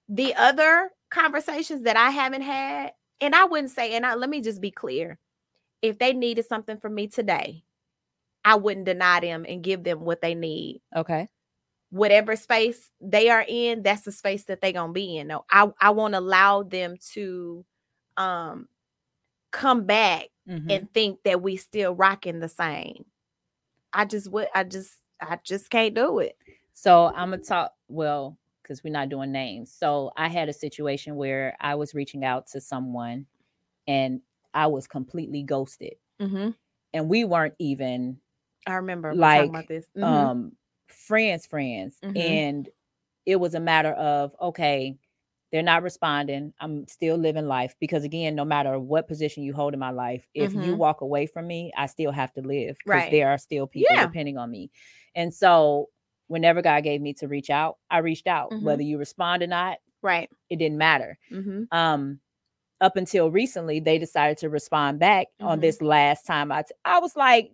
The other conversations that I haven't had, and I wouldn't say, and I, let me just be clear if they needed something from me today, I wouldn't deny them and give them what they need. okay Whatever space they are in, that's the space that they're gonna be in. No, I, I won't allow them to um come back Mhm. and think that we still rocking the same. I just would I just I just can't do it. So I'm gonna talk well because we're not doing names. So I had a situation where I was reaching out to someone and I was completely ghosted. Mm-hmm. And we weren't even I remember Like, about this. Mhm. um friends, friends. Mhm. And it was a matter of okay, they're not responding. I'm still living life because again, no matter what position you hold in my life, if you Mhm. walk away from me, I still have to live because Right. there are still people Yeah. depending on me. And so whenever God gave me to reach out, I reached out. Mhm. Whether you respond or not, right. it didn't matter. Mm-hmm. Um up until recently, they decided to respond back on Mhm. this last time. I t- I was like,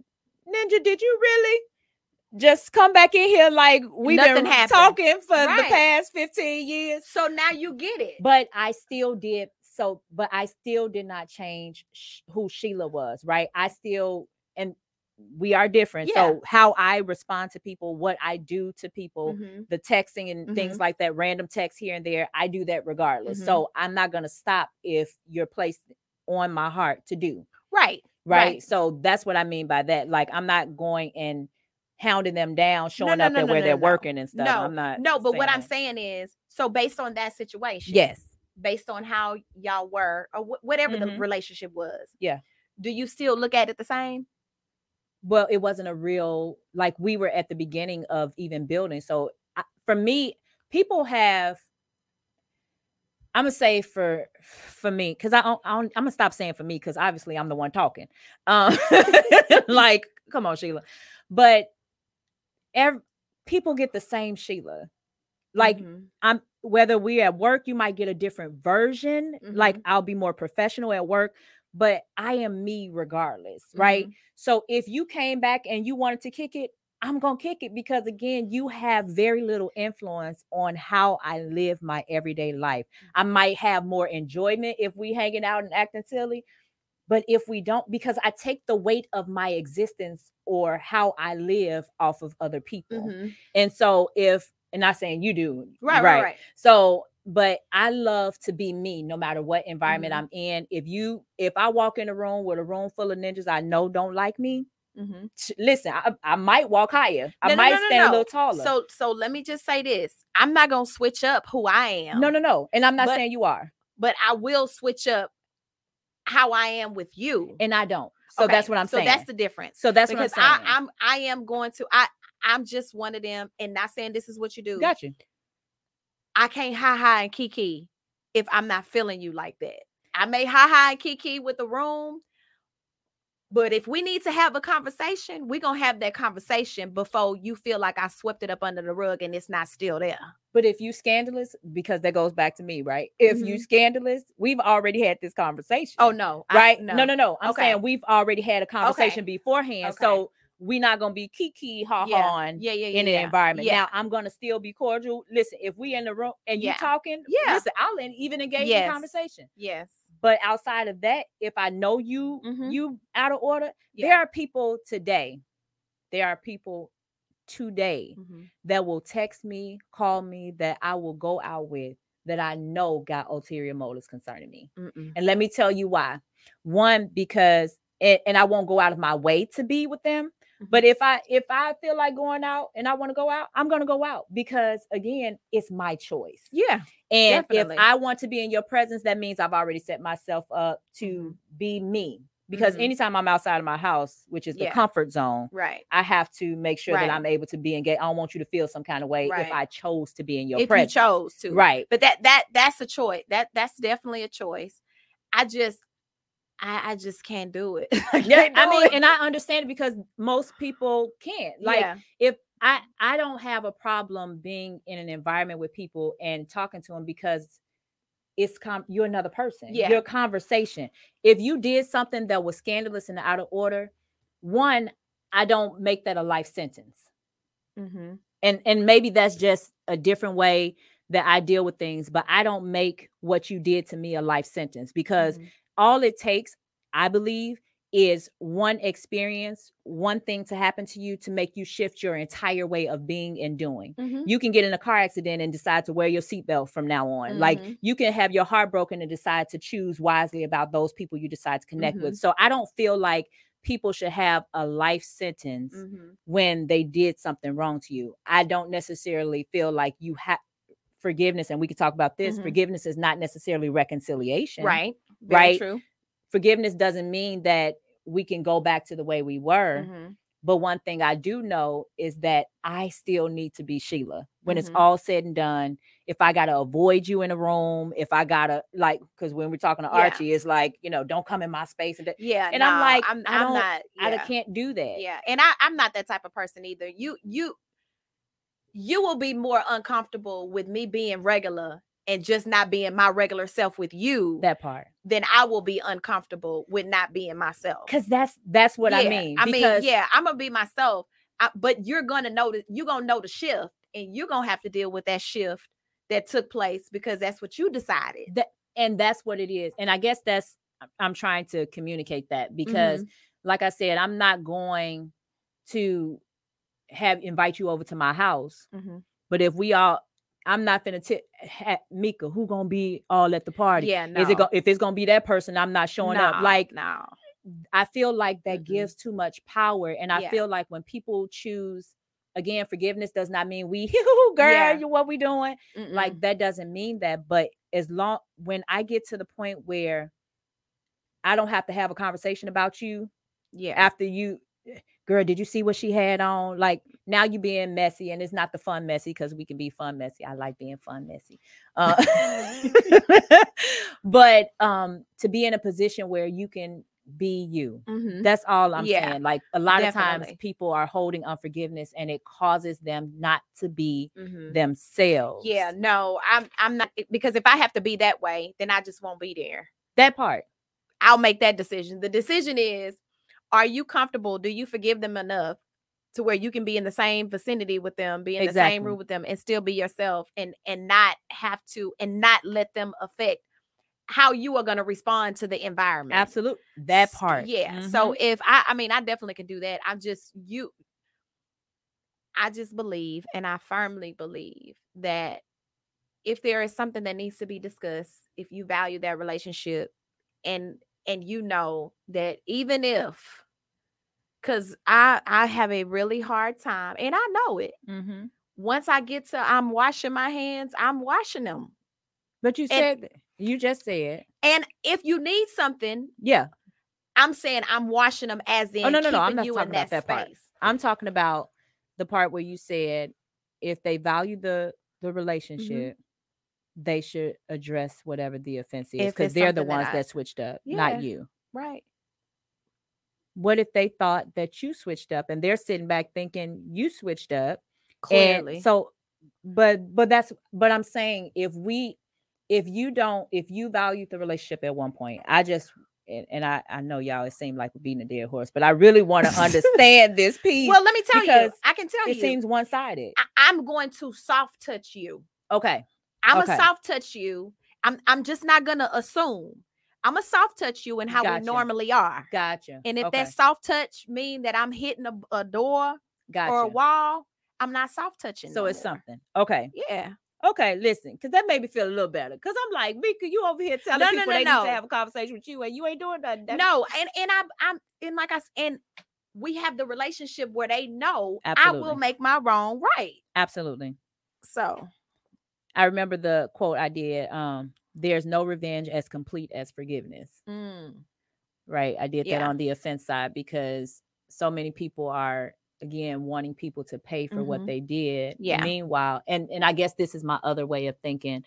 Ninja, did you really? Just come back in here like we've Nothing been happened. talking for the past 15 years. So now you get it. But I still did so, but I still did not change sh- who Sheila was, right? I still, and we are different. Yeah. So, how I respond to people, what I do to people, Mhm. the texting and things like that, random text here and there, I do that regardless. Mhm. So, I'm not going to stop if you're placed on my heart to do, Right. right? Right. So, that's what I mean by that. Like, I'm not going and hounding them down, showing no, up no, at no, where no, they're no. working and stuff. No, I'm not. No, but what I'm saying is, so based on that situation, yes. based on how y'all were or wh- whatever the Mhm. relationship was, Yeah. Do you still look at it the same? well it wasn't a real like we were at the beginning of even building so I, for me people have i'm gonna say for for me because I, I don't, i'm gonna stop saying for me because obviously i'm the one talking um like come on sheila but ev- people get the same sheila like Mhm. I'm whether we're at work, you might get a different version. Like mm-hmm. I'll be more professional at work, but I am me regardless, right? Mm-hmm. So if you came back and you wanted to kick it, I'm gonna kick it because again, you have very little influence on how I live my everyday life. I mm-hmm. might have more enjoyment if we hanging out and acting silly, but if we don't, because I take the weight of my existence or how I live off of other people. Mhm. And so if and I'm not saying you do, Right, right, right. So, but I love to be me no matter what environment Mhm. I'm in. If you if I walk in a room with a room full of ninjas I know don't like me, Mm-hmm. listen, I, I might walk higher. I No, no, might no, no, stand a little taller. So, so let me just say this: I'm not gonna switch up who I am. no, no, no. And I'm not But- saying you are. but I will switch up how I am with you. And I don't. So that's what I'm so saying. So that's the difference. so that's because what I'm saying. I, I'm I am going to I I'm just one of them, and not saying this is what you do. got you. I can't ha ha and kiki if I'm not feeling you like that. I may ha ha and kiki with the room, but if we need to have a conversation, we're gonna have that conversation before you feel like I swept it up under the rug and it's not still there. But if you scandalous, because that goes back to me, right? If you Mhm. scandalous, we've already had this conversation. Oh no, I- right? no, no, no. I'm Okay. saying we've already had a conversation beforehand. Okay. So we're not gonna be kiki ha ha Yeah. on Yeah, yeah, yeah. in an yeah. environment. Yeah. Now I'm gonna still be cordial. Listen, if we in the room and you Yeah. talking, Yeah. listen, I'll even engage Yes. in conversation. Yes. But outside of that, if I know you Mhm. you out of order, Yeah. there are people today. There are people today Mhm. that will text me, call me, that I will go out with that I know got ulterior motives concerning me. Mm-mm. And let me tell you why. One, because and, and I won't go out of my way to be with them. But Mm-hmm. if I if I feel like going out and I want to go out, I'm gonna go out because again, it's my choice. Yeah. And Definitely. if I want to be in your presence, that means I've already set myself up to Mhm. be me. Because Mhm. anytime I'm outside of my house, which is the Yeah. comfort zone, Right. I have to make sure Right. that I'm able to be engaged. I don't want you to feel some kind of way Right. if I chose to be in your presence. if presence. you chose to. Right. But that that that's a choice. That that's definitely a choice. I just I, I just can't do it. I Yeah, I mean, it. and I understand it because most people can't. Like Yeah. if I I don't have a problem being in an environment with people and talking to them because it's com- you're another person. Yeah. Your conversation. If you did something that was scandalous and out of order, one, I don't make that a life sentence. Mhm. And and maybe that's just a different way that I deal with things, but I don't make what you did to me a life sentence because Mhm. All it takes, I believe, is one experience, one thing to happen to you to make you shift your entire way of being and doing. Mhm. You can get in a car accident and decide to wear your seatbelt from now on. Like Mhm. you can have your heart broken and decide to choose wisely about those people you decide to connect with. Mhm. So I don't feel like people should have a life sentence Mhm. when they did something wrong to you. I don't necessarily feel like you have forgiveness, and we could talk about this. Mhm. Forgiveness is not necessarily reconciliation Right. Very Right. True. forgiveness doesn't mean that we can go back to the way we were. Mhm. But one thing I do know is that I still need to be Sheila when it's Mhm. all said and done. If I gotta avoid you in a room, if I gotta like, because when we're talking to Yeah. Archie, it's like you know, don't come in my space, and Yeah. And I'm like, I'm, I I'm don't- not. I can't do that. Yeah, and I, I'm not that type of person either. You, you, you will be more uncomfortable with me being regular and just not being my regular self with you That part, then I will be uncomfortable with not being myself. because that's that's what I mean. I mean, yeah, I'm gonna be myself, I, but you're gonna know that you're gonna know the shift, and you're gonna have to deal with that shift that took place because that's what you decided. That and that's what it is. And I guess that's I'm trying to communicate that because, Mm-hmm. like I said, I'm not going to have invite you over to my house. Mhm. But if we all, I'm not gonna tip Meka who gonna be all at the party. Yeah, no. Is it go, if it's gonna be that person? I'm not showing up. Like no, I feel like that Mhm. gives too much power, and I Yeah. feel like when people choose again, forgiveness does not mean we, girl, Yeah. you what we doing? Mm-mm. like that doesn't mean that but as long when i get to the point where i don't have to have a conversation about you yeah, after you eh, girl did you see what she had on? Like now you being messy and it's not the fun messy because we can be fun messy. I like being fun messy. Uh, but um to be in a position where you can be you. Mhm. that's all i'm Yeah, saying. Like a lot of times people are holding unforgiveness and it causes them not to be Mhm. themselves. Yeah, no, I'm I'm not because if I have to be that way, then I just won't be there. that part. I'll make that decision. The decision is are you comfortable? Do you forgive them enough to where you can be in the same vicinity with them, be in the same room with them and still be yourself and and not have to and not let them affect how you are going to respond to the environment. Absolute that part. Yeah. So Mhm. if I I mean I definitely can do that. I'm just you I just believe and I firmly believe that if there is something that needs to be discussed, if you value that relationship and and you know that even if cuz I I have a really hard time and I know it. Mhm. Once I get to I'm washing my hands, I'm washing them. But you said that- you just said And if you need something, yeah. I'm saying I'm washing them as in Oh, no, no, no, I'm keeping not you talking in about that, that part. space. I'm talking about the part where you said if they value the the Mm-hmm. relationship, they should address whatever the offense is because they're the something that ones I- that switched up, Yeah. not you. Right. What if they thought that you switched up and they're sitting back thinking you switched up? Clearly. And so, but but that's but I'm saying if we if you don't if you value the relationship at one point, I just and, and I I know y'all it seemed like we're beating a dead horse, but I really want to understand this piece. well, let me tell you. I can tell it you. It seems one sided. I, I'm going to soft touch you. Okay, I'm Okay. a soft touch you. I'm I'm just not gonna assume. I'm a soft touch you and how Gotcha. we normally are. gotcha. And if okay. that soft touch mean that I'm hitting a, a door gotcha. or a wall, I'm not soft touching. so no it's more. something. Okay, Yeah. okay. Listen, because that made me feel a little better. Because I'm like, Meka, you over here telling No, no, people no, they need to have a conversation with you, and you ain't doing nothing. That- no, and and I I'm and like I and we have the relationship where they know I will make my wrong right. absolutely. So I remember the quote I did. Um, there's no revenge as complete as forgiveness. mm, Right. I did that on the offense side because so many people are again wanting people to pay for what Mhm. they did. Yeah. Meanwhile, and and I guess this is my other way of thinking.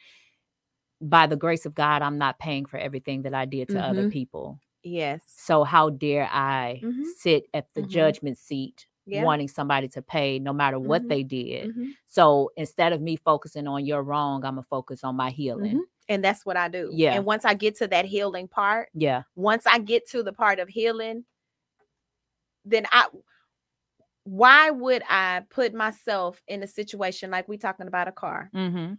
By the grace of God, I'm not paying for everything that I did to other Mhm. people. yes. So how dare I Mhm. sit at the Mhm. judgment seat Yeah. wanting somebody to pay no matter what Mhm. they did. Mhm. So instead of me focusing on your wrong, I'm gonna focus on my healing. And that's what I do. Yeah. And once I get to that healing part, Yeah. once I get to the part of healing, then I why would I put myself in a situation like we talking about a car? Mm-hmm.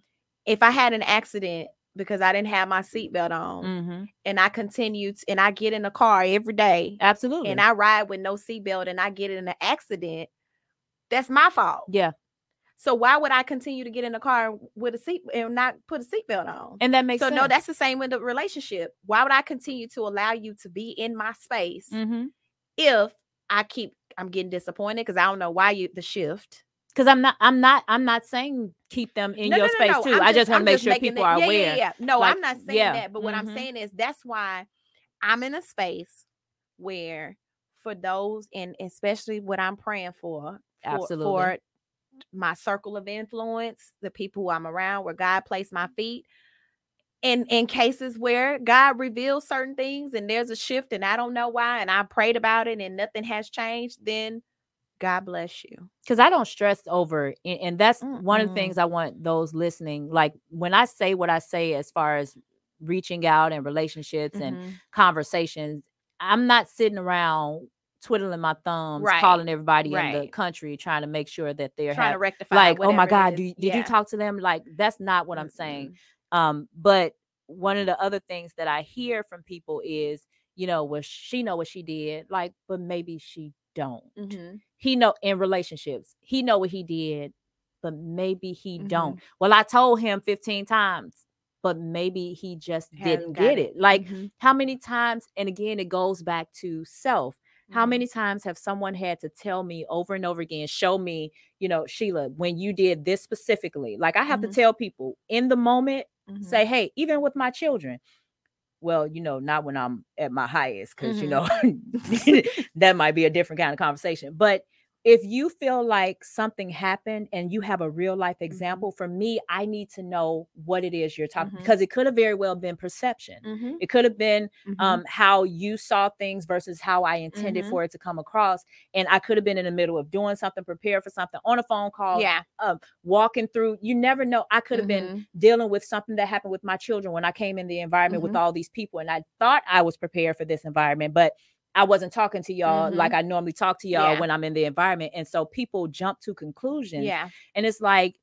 If I had an accident because I didn't have my seatbelt on Mm-hmm. and I continued and I get in a car every day Absolutely. and I ride with no seatbelt and I get in an accident, that's my fault. yeah. So why would I continue to get in the car with a seat and not put a seatbelt on? And that makes so sense. no, that's the same with the relationship. Why would I continue to allow you to be in my space mm-hmm. if I keep I'm getting disappointed because I don't know why you the shift. because I'm not I'm not I'm not saying keep them in No, your no, no, space no, too. I'm I just want to make sure people it- are yeah, aware. Yeah, yeah. No, Like, I'm not saying yeah, that, but what I'm mhm. saying is that's why I'm in a space where for those and especially what I'm praying for, for Absolutely. for my circle of influence, the people who I'm around, where God placed my feet. And in cases where God reveals certain things and there's a shift and I don't know why, and I prayed about it and nothing has changed, then God bless you. because I don't stress over, and, and that's one of the things I want those listening. Like when I say what I say as far as reaching out and relationships and Mhm. conversations, I'm not sitting around twiddling my thumbs, Right, calling everybody in the country, trying to make sure that they're trying to rectify like, oh my God, do you, did Yeah. you talk to them? Like, that's not what I'm saying. Um, but one of the other things that I hear from people is, you know, well, she know what she did, like, but maybe she don't. Mhm. He know in relationships, he know what he did, but maybe he Mm-hmm. don't. Well, I told him 15 times, but maybe he just Hasn't didn't get it. it. Like, Mhm. how many times, and again, it goes back to self. How Mhm. many times have someone had to tell me over and over again, show me, you know, Sheila, when you did this specifically? Like, I have Mhm. to tell people in the moment, Mhm. say, hey, even with my children. Well, you know, not when I'm at my highest, because you know that might be a different kind of conversation. But if you feel like something happened and you have a real life example, for me, I need to know what it is you're talking Mhm. because it could have very well been perception. Mhm. It could have been Mhm. um how you saw things versus how I intended Mhm. for it to come across. And I could have been in the middle of doing something, prepared for something on a phone call, yeah. walking through. You never know. I could have been dealing with something that happened with my children when I came in the environment with all these people. And I thought I was prepared for this environment, but I wasn't talking to y'all Mhm. like I normally talk to y'all Yeah. when I'm in the environment. And so people jump to conclusions. Yeah. And it's like,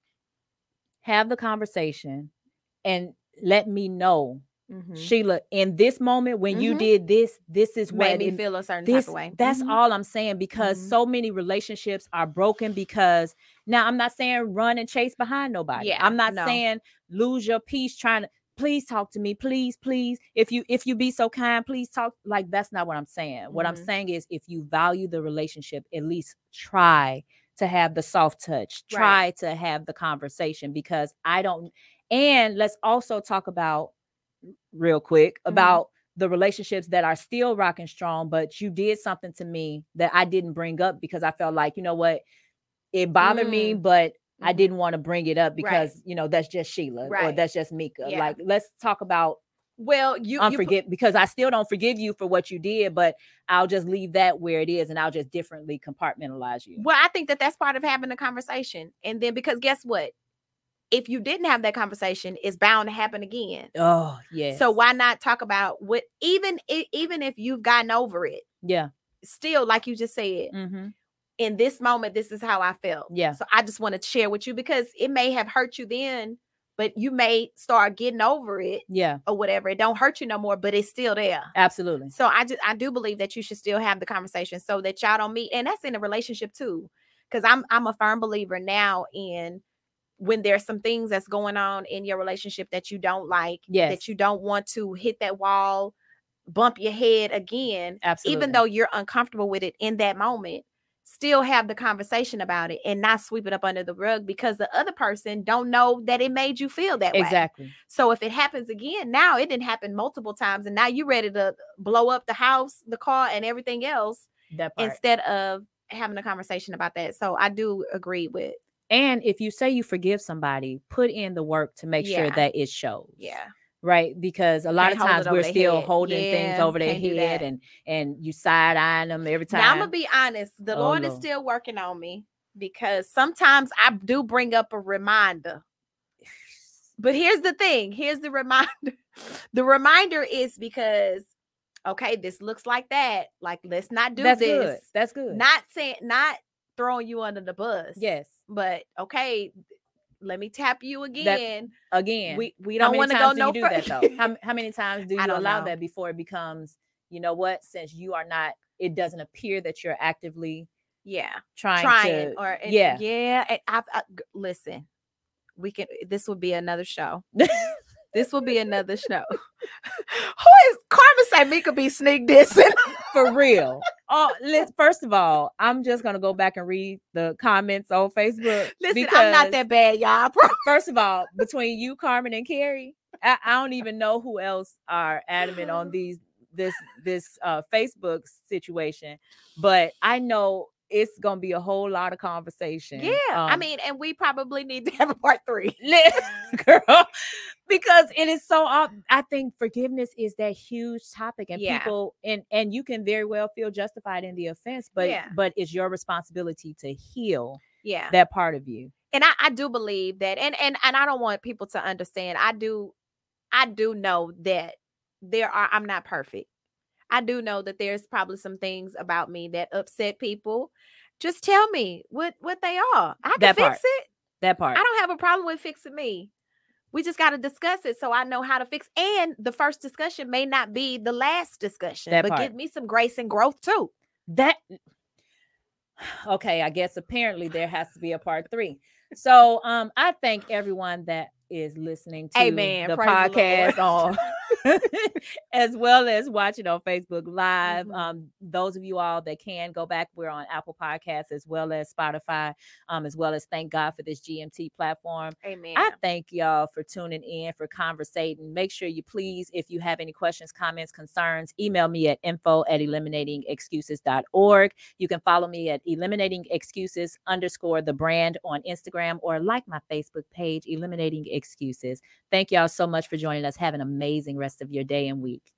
have the conversation and let me know, Mhm. Sheila, in this moment when you Mhm. did this, this is what Made me it- feel a certain this type of way. that's Mhm. all i'm saying because Mhm. so many relationships are broken because now i'm not saying run and chase behind nobody Yeah, i'm not no. saying lose your peace trying to please talk to me please please if you if you be so kind please talk like that's not what i'm saying what i'm Mhm. saying is if you value the relationship at least try to have the soft touch Right. try to have the conversation because i don't and let's also talk about real quick Mhm. about the relationships that are still rocking strong, but you did something to me that I didn't bring up because I felt like, you know what, it bothered me, Mm. but I Mhm. didn't want to bring it up Right. because, you know, that's just Sheila or that's just Meka. Yeah. Like, let's talk about Well, you you unforgive because I still don't forgive you for what you did, but I'll just leave that where it is and I'll just differently compartmentalize you. Well, I think that that's part of having a conversation. And then because guess what? If you didn't have that conversation, it's bound to happen again. Oh, yeah. So why not talk about what even even if you've gotten over it, Yeah. still like you just said, hmm in this moment this is how I felt. Yeah. So I just want to share with you because it may have hurt you then, but you may start getting over it Yeah. or whatever. It don't hurt you no more, but it's still there. Absolutely. So I just I do believe that you should still have the conversation so that y'all don't meet, and that's in a relationship too. Because I'm I'm a firm believer now in when there's some things that's going on in your relationship that you don't like, Yes. that you don't want to hit that wall, bump your head again, Absolutely. even though you're uncomfortable with it in that moment. Still have the conversation about it and not sweep it up under the rug because the other person don't know that it made you feel that way. exactly. So if it happens again, now it didn't happen multiple times, and now you're ready to blow up the house, the car, and everything else instead of having a conversation about that. So I do agree with And if you say you forgive somebody, put in the work to make sure that it shows. yeah. Right. Because a lot Can't of times we're still head. holding things over their head and and you side eyeing them every time. Now I'm gonna be honest. The Oh, Lord is still working on me because sometimes I do bring up a reminder. But here's the thing. Here's the reminder. The reminder is because okay, this looks like that. Like let's not do That's this. good. That's good. Not saying not throwing you under the bus. yes. but okay, let me tap you again. Again. we we don't want to go do no that further. though? How, how many times do you allow know. that before it becomes, you know what, since you are not, it doesn't appear that you're actively yeah, trying, trying to or yeah. yeah. I, g- listen, we can. This would be another show. This will be another show. Who is Carmen? Say could be sneak dissing. for real. Oh, let's first of all, I'm just gonna go back and read the comments on Facebook. Listen, I'm not that bad, y'all. First of all, between you, Carmen, and Carrie, I, I don't even know who else are adamant on these this this uh Facebook situation, but I know it's gonna be a whole lot of conversation. Yeah, I um, mean, and we probably need to have a part three. girl, because it is so. I think forgiveness is that huge topic, and Yeah. people and and you can very well feel justified in the offense, but Yeah. but it's your responsibility to heal Yeah, that part of you. and I, I do believe that and and and i don't want people to understand i do i do know that there are i'm not perfect I do know that there's probably some things about me that upset people. Just tell me what what they are. I can That fix part. it. That part. I don't have a problem with fixing me. We just got to discuss it so I know how to fix. And the first discussion may not be the last discussion, That but part. give me some grace and growth too. that okay i guess apparently there has to be a part three so um i thank everyone that is listening to Amen. the Praise the podcast on as well as watching on facebook live Mhm. um those of you all that can go back we're on apple podcasts as well as spotify um as well as thank god for this gmt platform Amen. I thank y'all for tuning in, for conversating. Make sure you please, if you have any questions, comments, concerns, email me at info at eliminatingexcuses.org. You can follow me at eliminating excuses underscore the brand on Instagram or like my Facebook page, Eliminating Excuses. Thank y'all so much for joining us. Have an rest of your day and week.